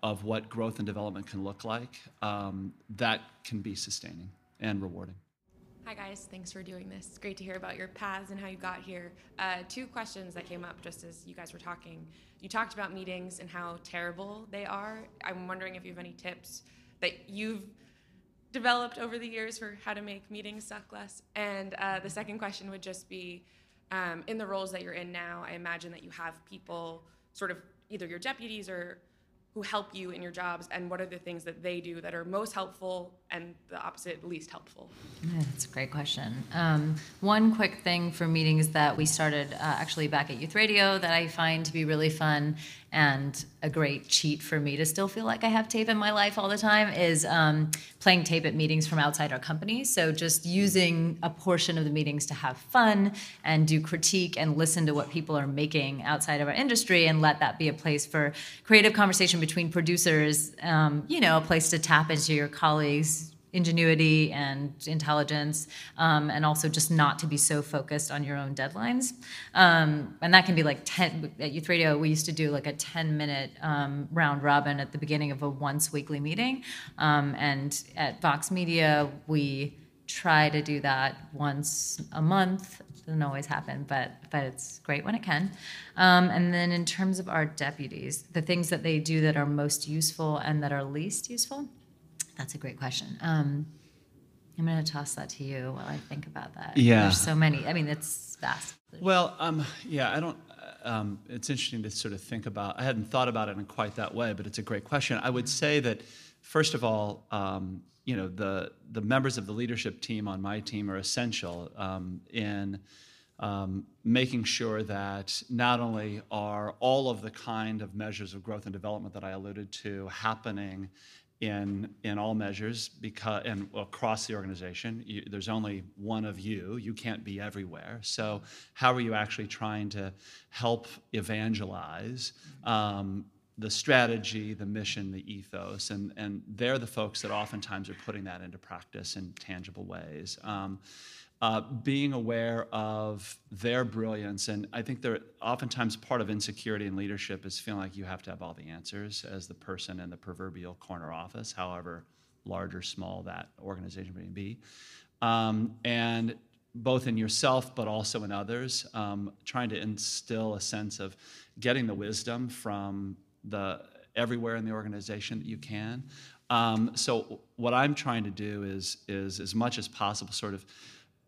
of what growth and development can look like, um, that can be sustaining and rewarding. Hi, guys. Thanks for doing this. It's great to hear about your paths and how you got here. Uh, two questions that came up just as you guys were talking. You talked about meetings and how terrible they are. I'm wondering if you have any tips that you've developed over the years for how to make meetings suck less. And uh, the second question would just be um, in the roles that you're in now, I imagine that you have people, sort of either your deputies or who help you in your jobs and what are the things that they do that are most helpful and the opposite least helpful Yeah, That's a great question. Um, one quick thing for meetings that we started uh, actually back at Youth Radio that I find to be really fun and a great cheat for me to still feel like I have tape in my life all the time is um, playing tape at meetings from outside our company. So just using a portion of the meetings to have fun and do critique and listen to what people are making outside of our industry and let that be a place for creative conversation between producers. Um, you know, a place to tap into your colleagues' ingenuity and intelligence, um, and also just not to be so focused on your own deadlines. Um, and that can be like 10, at Youth Radio, we used to do like a 10 minute um, round robin at the beginning of a once weekly meeting. Um, and at Vox Media, we try to do that once a month. Doesn't always happen, but but it's great when it can. Um, and then in terms of our deputies, the things that they do that are most useful and that are least useful, that's a great question. Um, I'm going to toss that to you while I think about that. Yeah. There's so many. I mean, it's vast. Well, um, yeah, I don't. Um, it's interesting to sort of think about. I hadn't thought about it in quite that way, but it's a great question. I would say that first of all, um, you know, the the members of the leadership team on my team are essential um, in um, making sure that not only are all of the kind of measures of growth and development that I alluded to happening in in all measures because and across the organization. You, there's only one of you. You can't be everywhere. So how are you actually trying to help evangelize um, the strategy the mission the ethos? And and they're the folks that oftentimes are putting that into practice in tangible ways. Um, uh, being aware of their brilliance. And I think they're oftentimes part of insecurity in leadership is feeling like you have to have all the answers as the person in the proverbial corner office, however large or small that organization may be. Um, and both in yourself, but also in others, um, trying to instill a sense of getting the wisdom from the everywhere in the organization that you can. Um, so what I'm trying to do is, is as much as possible, sort of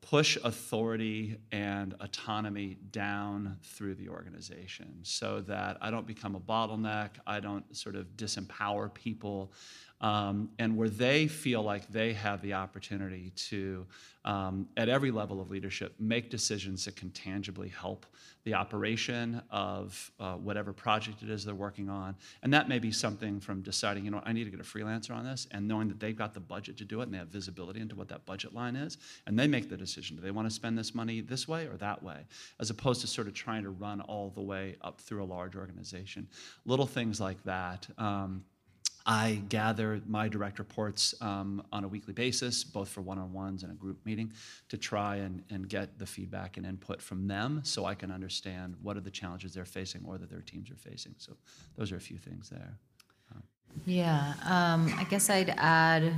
push authority and autonomy down through the organization so that I don't become a bottleneck, I don't sort of disempower people, um, and where they feel like they have the opportunity to, um, at every level of leadership, make decisions that can tangibly help the operation of uh, whatever project it is they're working on. And that may be something from deciding, you know, I need to get a freelancer on this, and knowing that they've got the budget to do it and they have visibility into what that budget line is, and they make the decision do they want to spend this money this way or that way, as opposed to sort of trying to run all the way up through a large organization. Little things like that. Um, I gather my direct reports um, on a weekly basis, both for one on ones and a group meeting, to try and, and get the feedback and input from them so I can understand what are the challenges they're facing or that their teams are facing. So, those are a few things there. Yeah, um, I guess I'd add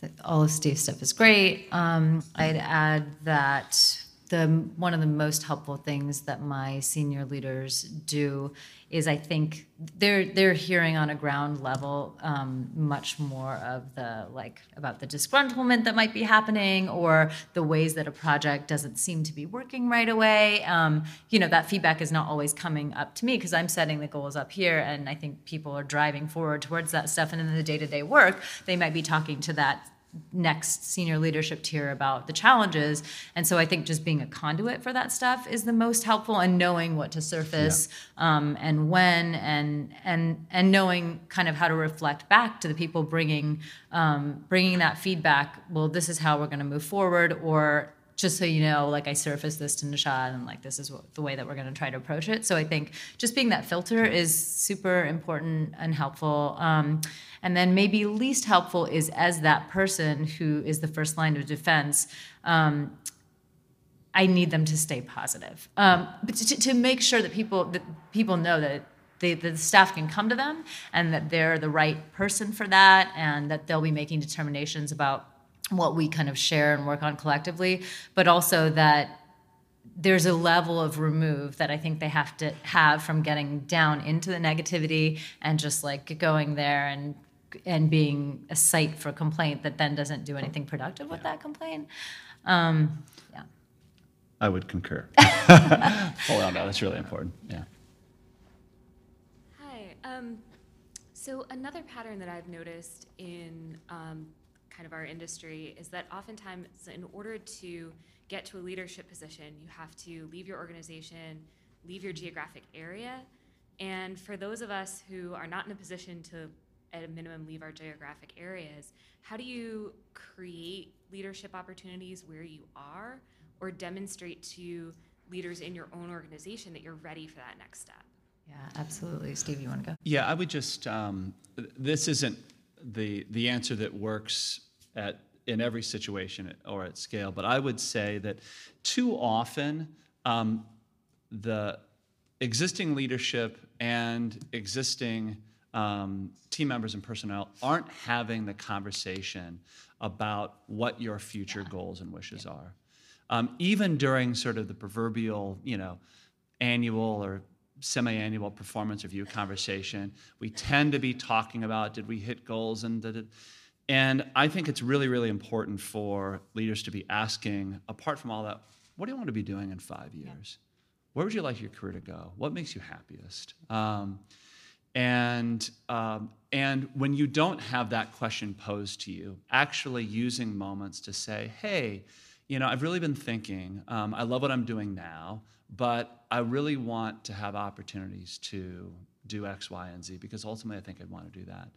that all of Steve's stuff is great. Um, I'd add that the one of the most helpful things that my senior leaders do is I think they're they're hearing on a ground level um, much more of the like about the disgruntlement that might be happening or the ways that a project doesn't seem to be working right away. Um, you know that feedback is not always coming up to me because I'm setting the goals up here, and I think people are driving forward towards that stuff. And in the day to day work, they might be talking to that next senior leadership tier about the challenges. And so I think just being a conduit for that stuff is the most helpful, and knowing what to surface yeah. um, and when, and and and knowing kind of how to reflect back to the people bringing um, bringing that feedback. Well, this is how we're going to move forward, or just so you know, like I surfaced this to Nishat and like this is what, the way that we're going to try to approach it. So I think just being that filter is super important and helpful. Um, and then maybe least helpful is as that person who is the first line of defense. Um, I need them to stay positive, um, but to, to, make sure that people that people know that they, the staff can come to them and that they're the right person for that, and that they'll be making determinations about what we kind of share and work on collectively, but also that there's a level of remove that I think they have to have from getting down into the negativity and just like going there and and being a site for complaint that then doesn't do anything productive with that complaint. Um, yeah. I would concur. <laughs> Hold on, no, that's really important. Yeah. Hi. Um, so another pattern that I've noticed in um, kind of our industry is that oftentimes in order to get to a leadership position you have to leave your organization leave your geographic area. And for those of us who are not in a position to at a minimum leave our geographic areas how do you create leadership opportunities where you are or demonstrate to leaders in your own organization that you're ready for that next step? Yeah absolutely. Steve you want to go? Yeah i would just um, this isn't the the answer that works at in every situation or at scale. But I would say that too often um, the existing leadership and existing um, team members and personnel aren't having the conversation about what your future yeah. goals and wishes yeah. are. Um, even during sort of the proverbial, you know, annual or semi-annual performance review conversation, we tend to be talking about did we hit goals and did it and I think it's really, really important for leaders to be asking, apart from all that, what do you want to be doing in five years? Yeah. Where would you like your career to go? What makes you happiest? Um, and um, and when you don't have that question posed to you, actually using moments to say, hey, you know, I've really been thinking. Um, I love what I'm doing now, but I really want to have opportunities to do X, Y, and Z because ultimately I think I'd want to do that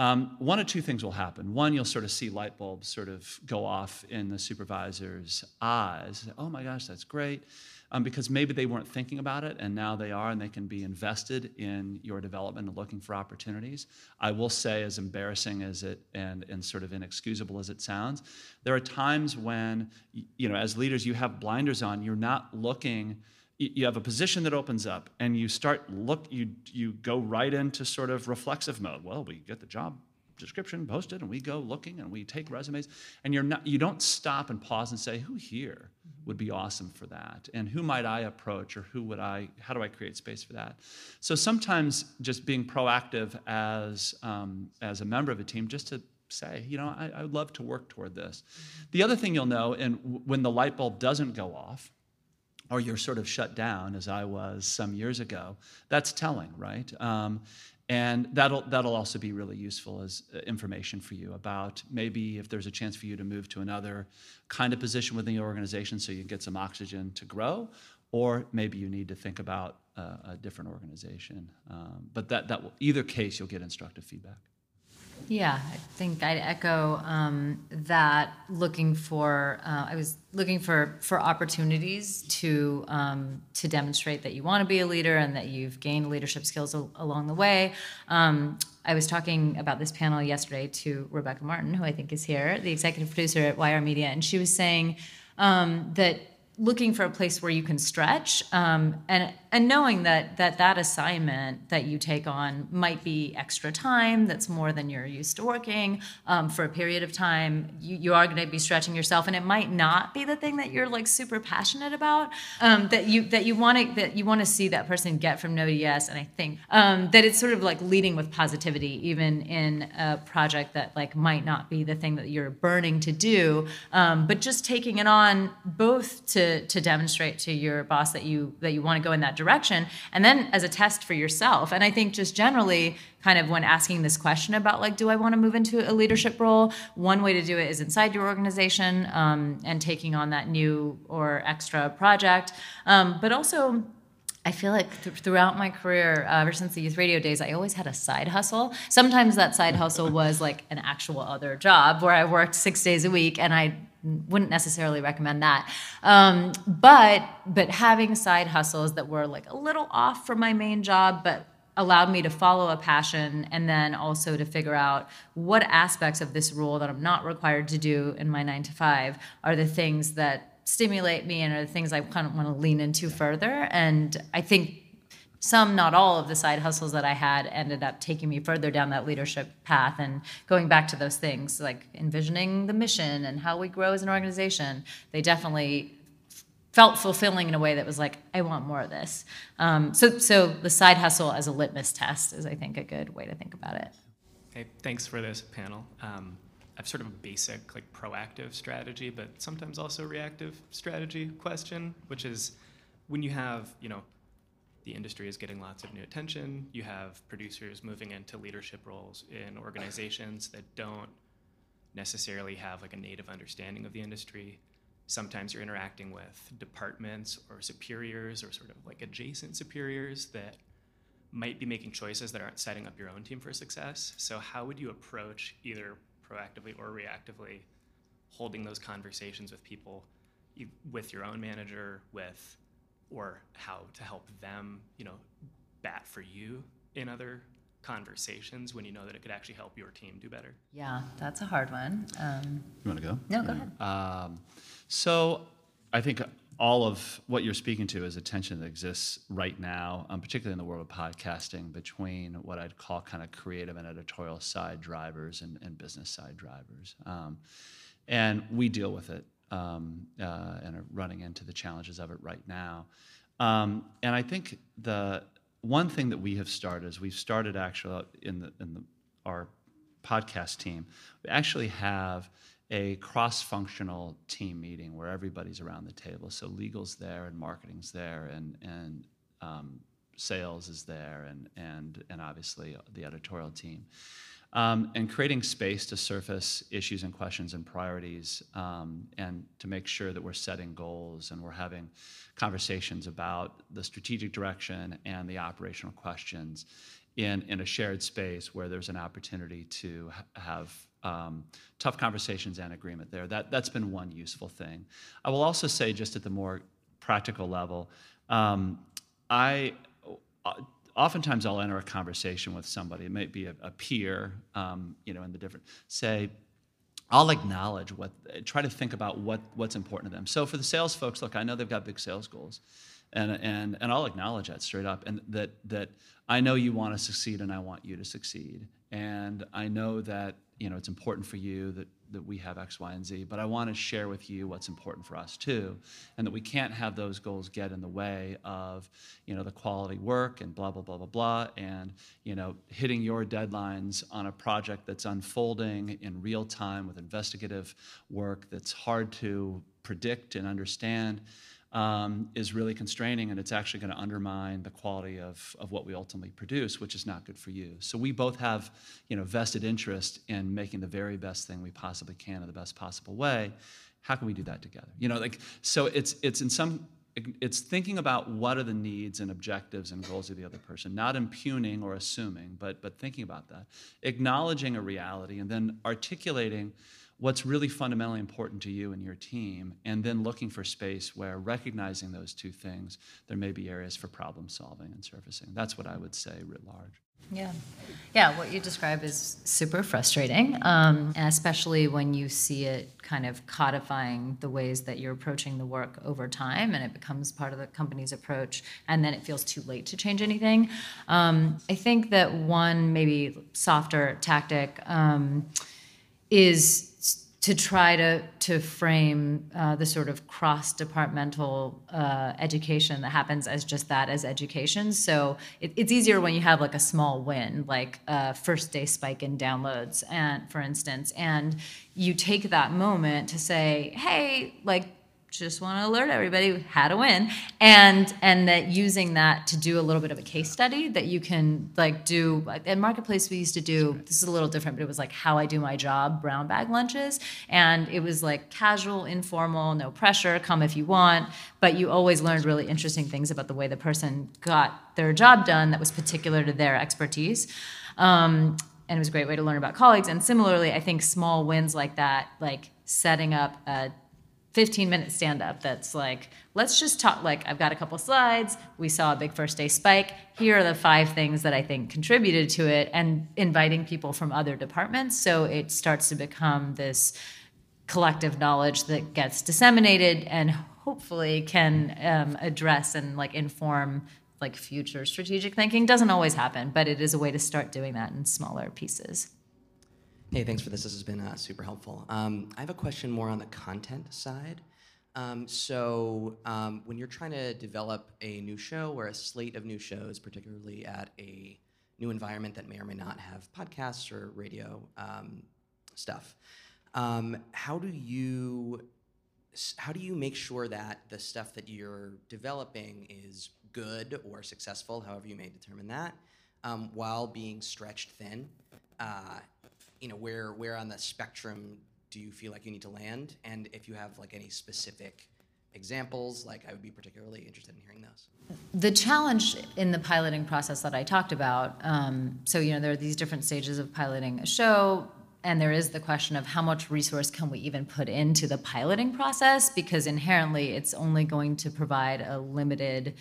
um, one of two things will happen. One, you'll sort of see light bulbs sort of go off in the supervisor's eyes. Oh my gosh, that's great. Um, because maybe they weren't thinking about it and now they are and they can be invested in your development and looking for opportunities. I will say, as embarrassing as it and, and sort of inexcusable as it sounds, there are times when, you know, as leaders, you have blinders on, you're not looking you have a position that opens up and you start look you you go right into sort of reflexive mode. Well we get the job description posted and we go looking and we take resumes. And you're not you don't stop and pause and say who here would be awesome for that? And who might i approach or who would i how do i create space for that? So sometimes just being proactive as um, as a member of a team just to say you know I, I would love to work toward this. The other thing you'll know and when the light bulb doesn't go off or you're sort of shut down, as I was some years ago, that's telling, right? Um, and that'll, that'll also be really useful as uh, information for you about maybe if there's a chance for you to move to another kind of position within the organization so you can get some oxygen to grow, or maybe you need to think about a different organization. Um, but that, that will, either case, you'll get instructive feedback. Yeah, I think I'd echo um, that. Looking for, uh, I was looking for for opportunities to um, to demonstrate that you want to be a leader and that you've gained leadership skills al- along the way. Um, I was talking about this panel yesterday to Rebecca Martin, who I think is here, the executive producer at YR Media, and she was saying um, that looking for a place where you can stretch um, and and knowing that that that assignment that you take on might be extra time that's more than you're used to working um, for a period of time you, you are going to be stretching yourself and it might not be the thing that you're like super passionate about um, that you that you want to that you want to see that person get from no to yes and i think um, that it's sort of like leading with positivity even in a project that like might not be the thing that you're burning to do um, but just taking it on both to to demonstrate to your boss that you that you want to go in that direction and then as a test for yourself and i think just generally kind of when asking this question about like do i want to move into a leadership role one way to do it is inside your organization um, and taking on that new or extra project um, but also I feel like th- throughout my career, uh, ever since the youth radio days, I always had a side hustle. Sometimes that side hustle was like an actual other job where I worked six days a week, and I wouldn't necessarily recommend that. Um, but but having side hustles that were like a little off from my main job, but allowed me to follow a passion and then also to figure out what aspects of this role that I'm not required to do in my nine to five are the things that stimulate me and are the things I kind of want to lean into further. And I think some, not all, of the side hustles that I had ended up taking me further down that leadership path and going back to those things like envisioning the mission and how we grow as an organization. They definitely felt fulfilling in a way that was like, I want more of this. Um, so, so the side hustle as a litmus test is, I think, a good way to think about it. Hey, thanks for this panel. Um, I've sort of a basic, like proactive strategy, but sometimes also reactive strategy question, which is when you have, you know, the industry is getting lots of new attention, you have producers moving into leadership roles in organizations that don't necessarily have like a native understanding of the industry. Sometimes you're interacting with departments or superiors or sort of like adjacent superiors that might be making choices that aren't setting up your own team for success. So, how would you approach either proactively or reactively holding those conversations with people with your own manager with or how to help them you know bat for you in other conversations when you know that it could actually help your team do better Yeah, that's a hard one. Um, You want to go? no, go ahead. Um, so I think all of what you're speaking to is a tension that exists right now, um, particularly in the world of podcasting, between what I'd call kind of creative and editorial side drivers and, and business side drivers. Um, and we deal with it um, uh, and are running into the challenges of it right now. Um, and I think the one thing that we have started is we've started actually in the in the, our podcast team. We actually have a cross-functional team meeting where everybody's around the table. So legal's there and marketing's there and and um, sales is there and and and obviously the editorial team. Um, and creating space to surface issues and questions and priorities, um, and to make sure that we're setting goals and we're having conversations about the strategic direction and the operational questions in, in a shared space where there's an opportunity to ha- have um, tough conversations and agreement there. That, that's been one useful thing. I will also say, just at the more practical level, um, I uh, oftentimes I'll enter a conversation with somebody. It might be a, a peer, um, you know, in the different say. I'll acknowledge what, try to think about what, what's important to them. So for the sales folks, look, I know they've got big sales goals, and and and I'll acknowledge that straight up, and that that I know you want to succeed, and I want you to succeed, and I know that you know it's important for you that that we have X, Y, and Z, but I want to share with you what's important for us too, and that we can't have those goals get in the way of, you know, the quality work and blah blah blah blah blah, and you know, hitting your deadlines on a project that's unfolding in real time with investigative work that's hard to predict and understand. Um, is really constraining and it's actually going to undermine the quality of, of what we ultimately produce, which is not good for you. So we both have, you know, vested interest in making the very best thing we possibly can in the best possible way. How can we do that together? You know, like so it's it's in some it's thinking about what are the needs and objectives and goals of the other person, not impugning or assuming, but but thinking about that, acknowledging a reality, and then articulating what's really fundamentally important to you and your team, and then looking for space where recognizing those two things, there may be areas for problem solving and surfacing. That's what I would say writ large. Yeah. Yeah, what you describe is super frustrating, um, especially when you see it kind of codifying the ways that you're approaching the work over time, and it becomes part of the company's approach, and then it feels too late to change anything. Um, I think that one maybe softer tactic um, is to try to to frame uh, the sort of cross departmental uh, education that happens as just that as education. So it, it's easier when you have like a small win, like a first day spike in downloads, and for instance, and you take that moment to say, hey, like just want to alert everybody how to win and and that using that to do a little bit of a case study that you can like do at marketplace we used to do this is a little different but it was like how i do my job brown bag lunches. And it was like casual informal no pressure come if you want. But you always learned really interesting things about the way the person got their job done that was particular to their expertise. Um, and it was a great way to learn about colleagues. And similarly i think small wins like that like setting up a 15 minute stand up that's like, let's just talk. Like, I've got a couple slides. We saw a big first day spike. Here are the five things that I think contributed to it, and inviting people from other departments. So it starts to become this collective knowledge that gets disseminated and hopefully can um, address and like inform like future strategic thinking doesn't always happen but it is a way to start doing that in smaller pieces Hey, thanks for this. This has been uh, super helpful. Um, I have a question more on the content side. Um, so, um, when you're trying to develop a new show or a slate of new shows, particularly at a new environment that may or may not have podcasts or radio um, stuff, um, how do you how do you make sure that the stuff that you're developing is good or successful, however you may determine that, um, while being stretched thin? Uh, you know, where where on the spectrum do you feel like you need to land? And if you have like any specific examples, like I would be particularly interested in hearing those. The challenge in the piloting process that I talked about, um, so you know, there are these different stages of piloting a show. And there is the question of how much resource can we even put into the piloting process because inherently it's only going to provide a limited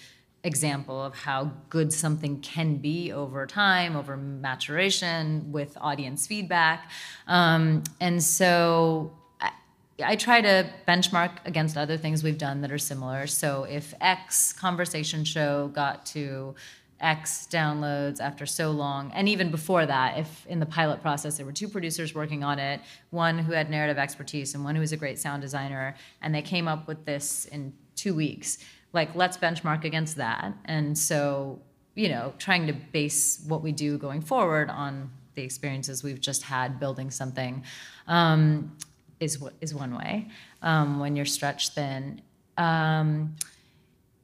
example of how good something can be over time, over maturation, with audience feedback. Um, and so I, I, try to benchmark against other things we've done that are similar. So if X conversation show got to X downloads after so long, and even before that, if in the pilot process there were two producers working on it, one who had narrative expertise and one who was a great sound designer, and they came up with this in two weeks like let's benchmark against that. And so you know trying to base what we do going forward on the experiences we've just had building something um, is is one way um, when you're stretched thin. Um,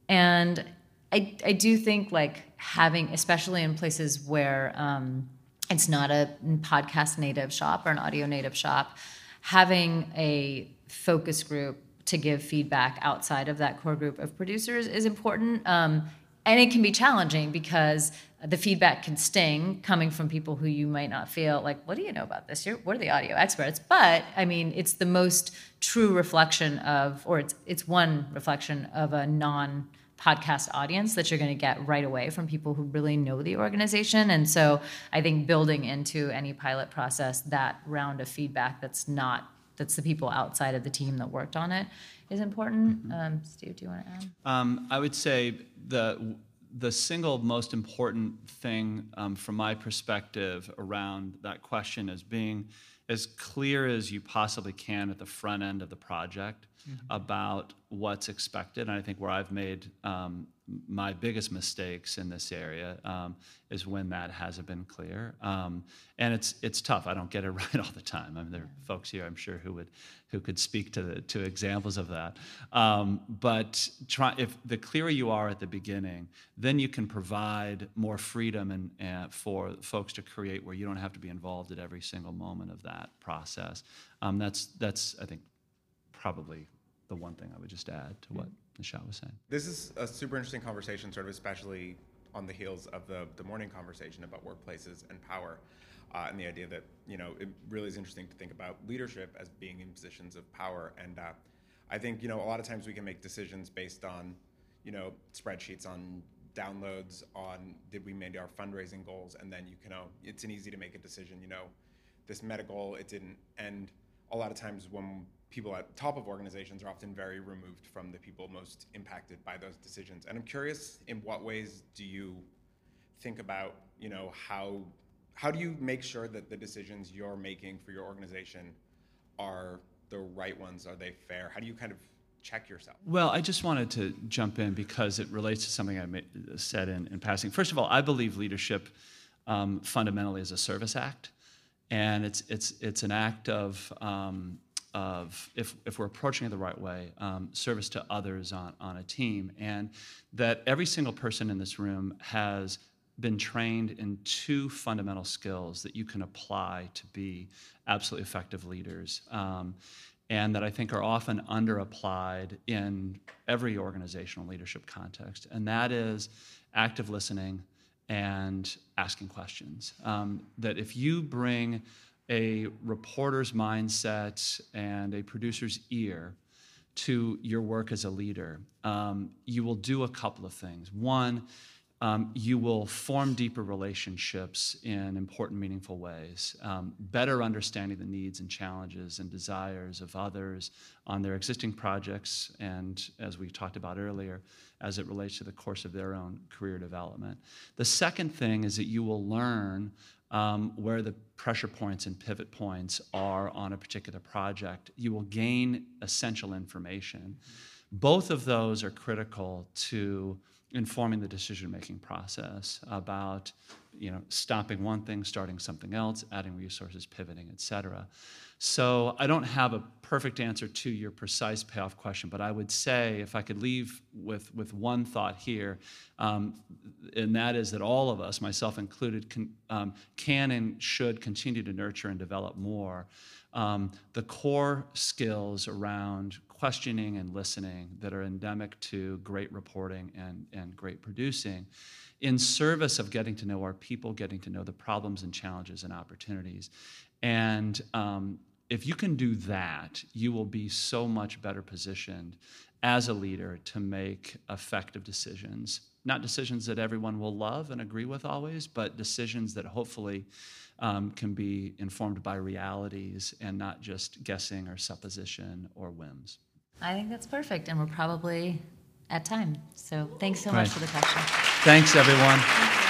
and I, I do think like having especially in places where um, it's not a podcast native shop or an audio native shop having a focus group to give feedback outside of that core group of producers is important. Um, and it can be challenging because the feedback can sting coming from people who you might not feel like, what do you know about this? You're, what are the audio experts? But I mean, it's the most true reflection of, or it's it's one reflection of a non podcast audience that you're going to get right away from people who really know the organization. And so I think building into any pilot process that round of feedback that's not that's the people outside of the team that worked on it is important. Mm-hmm. Um, Steve, do you want to add? Um, I would say the the single most important thing um, from my perspective around that question is being as clear as you possibly can at the front end of the project mm-hmm. about what's expected. And I think where I've made um, my biggest mistakes in this area um, is when that hasn't been clear. Um, and it's it's tough. I don't get it <laughs> right all the time. I mean, there are folks here, I'm sure, who would who could speak to the to examples of that. Um, but try if the clearer you are at the beginning, then you can provide more freedom and, and for folks to create where you don't have to be involved at every single moment of that process. Um, that's that's I think probably the one thing I would just add to what Was. This is a super interesting conversation, sort of especially on the heels of the, the morning conversation about workplaces and power. Uh, and the idea that you know it really is interesting to think about leadership as being in positions of power. And uh, I think you know a lot of times we can make decisions based on you know spreadsheets on downloads on did we meet our fundraising goals, and then you can know it's an easy to make a decision. You know, this meta goal it didn't, and a lot of times when people at top of organizations are often very removed from the people most impacted by those decisions. And I'm curious, in what ways do you think about, you know, how how do you make sure that the decisions you're making for your organization are the right ones? Are they fair? How do you kind of check yourself? Well, I just wanted to jump in because it relates to something I said in, in passing. First of all, I believe leadership um, fundamentally is a service act, and it's it's it's an act of um, of if, if we're approaching it the right way, um, service to others on, on a team, and that every single person in this room has been trained in two fundamental skills that you can apply to be absolutely effective leaders. Um, and that I think are often underapplied in every organizational leadership context, and that is active listening and asking questions. Um, that if you bring a reporter's mindset and a producer's ear to your work as a leader, um, you will do a couple of things. One, um, you will form deeper relationships in important, meaningful ways, um, better understanding the needs and challenges and desires of others on their existing projects, and as we talked about earlier, as it relates to the course of their own career development. The second thing is that you will learn um, where the pressure points and pivot points are on a particular project. You will gain essential information. Both of those are critical to informing the decision making process about you know stopping one thing starting something else adding resources pivoting et cetera so i don't have a perfect answer to your precise payoff question but i would say if i could leave with with one thought here um, and that is that all of us myself included can, um, can and should continue to nurture and develop more um, the core skills around questioning and listening that are endemic to great reporting and, and great producing in service of getting to know our people, getting to know the problems and challenges and opportunities. And um, if you can do that, you will be so much better positioned as a leader to make effective decisions. Not decisions that everyone will love and agree with always, but decisions that hopefully um, can be informed by realities and not just guessing or supposition or whims. I think that's perfect, and we're probably at time. So thanks so much for the question. Thanks, everyone.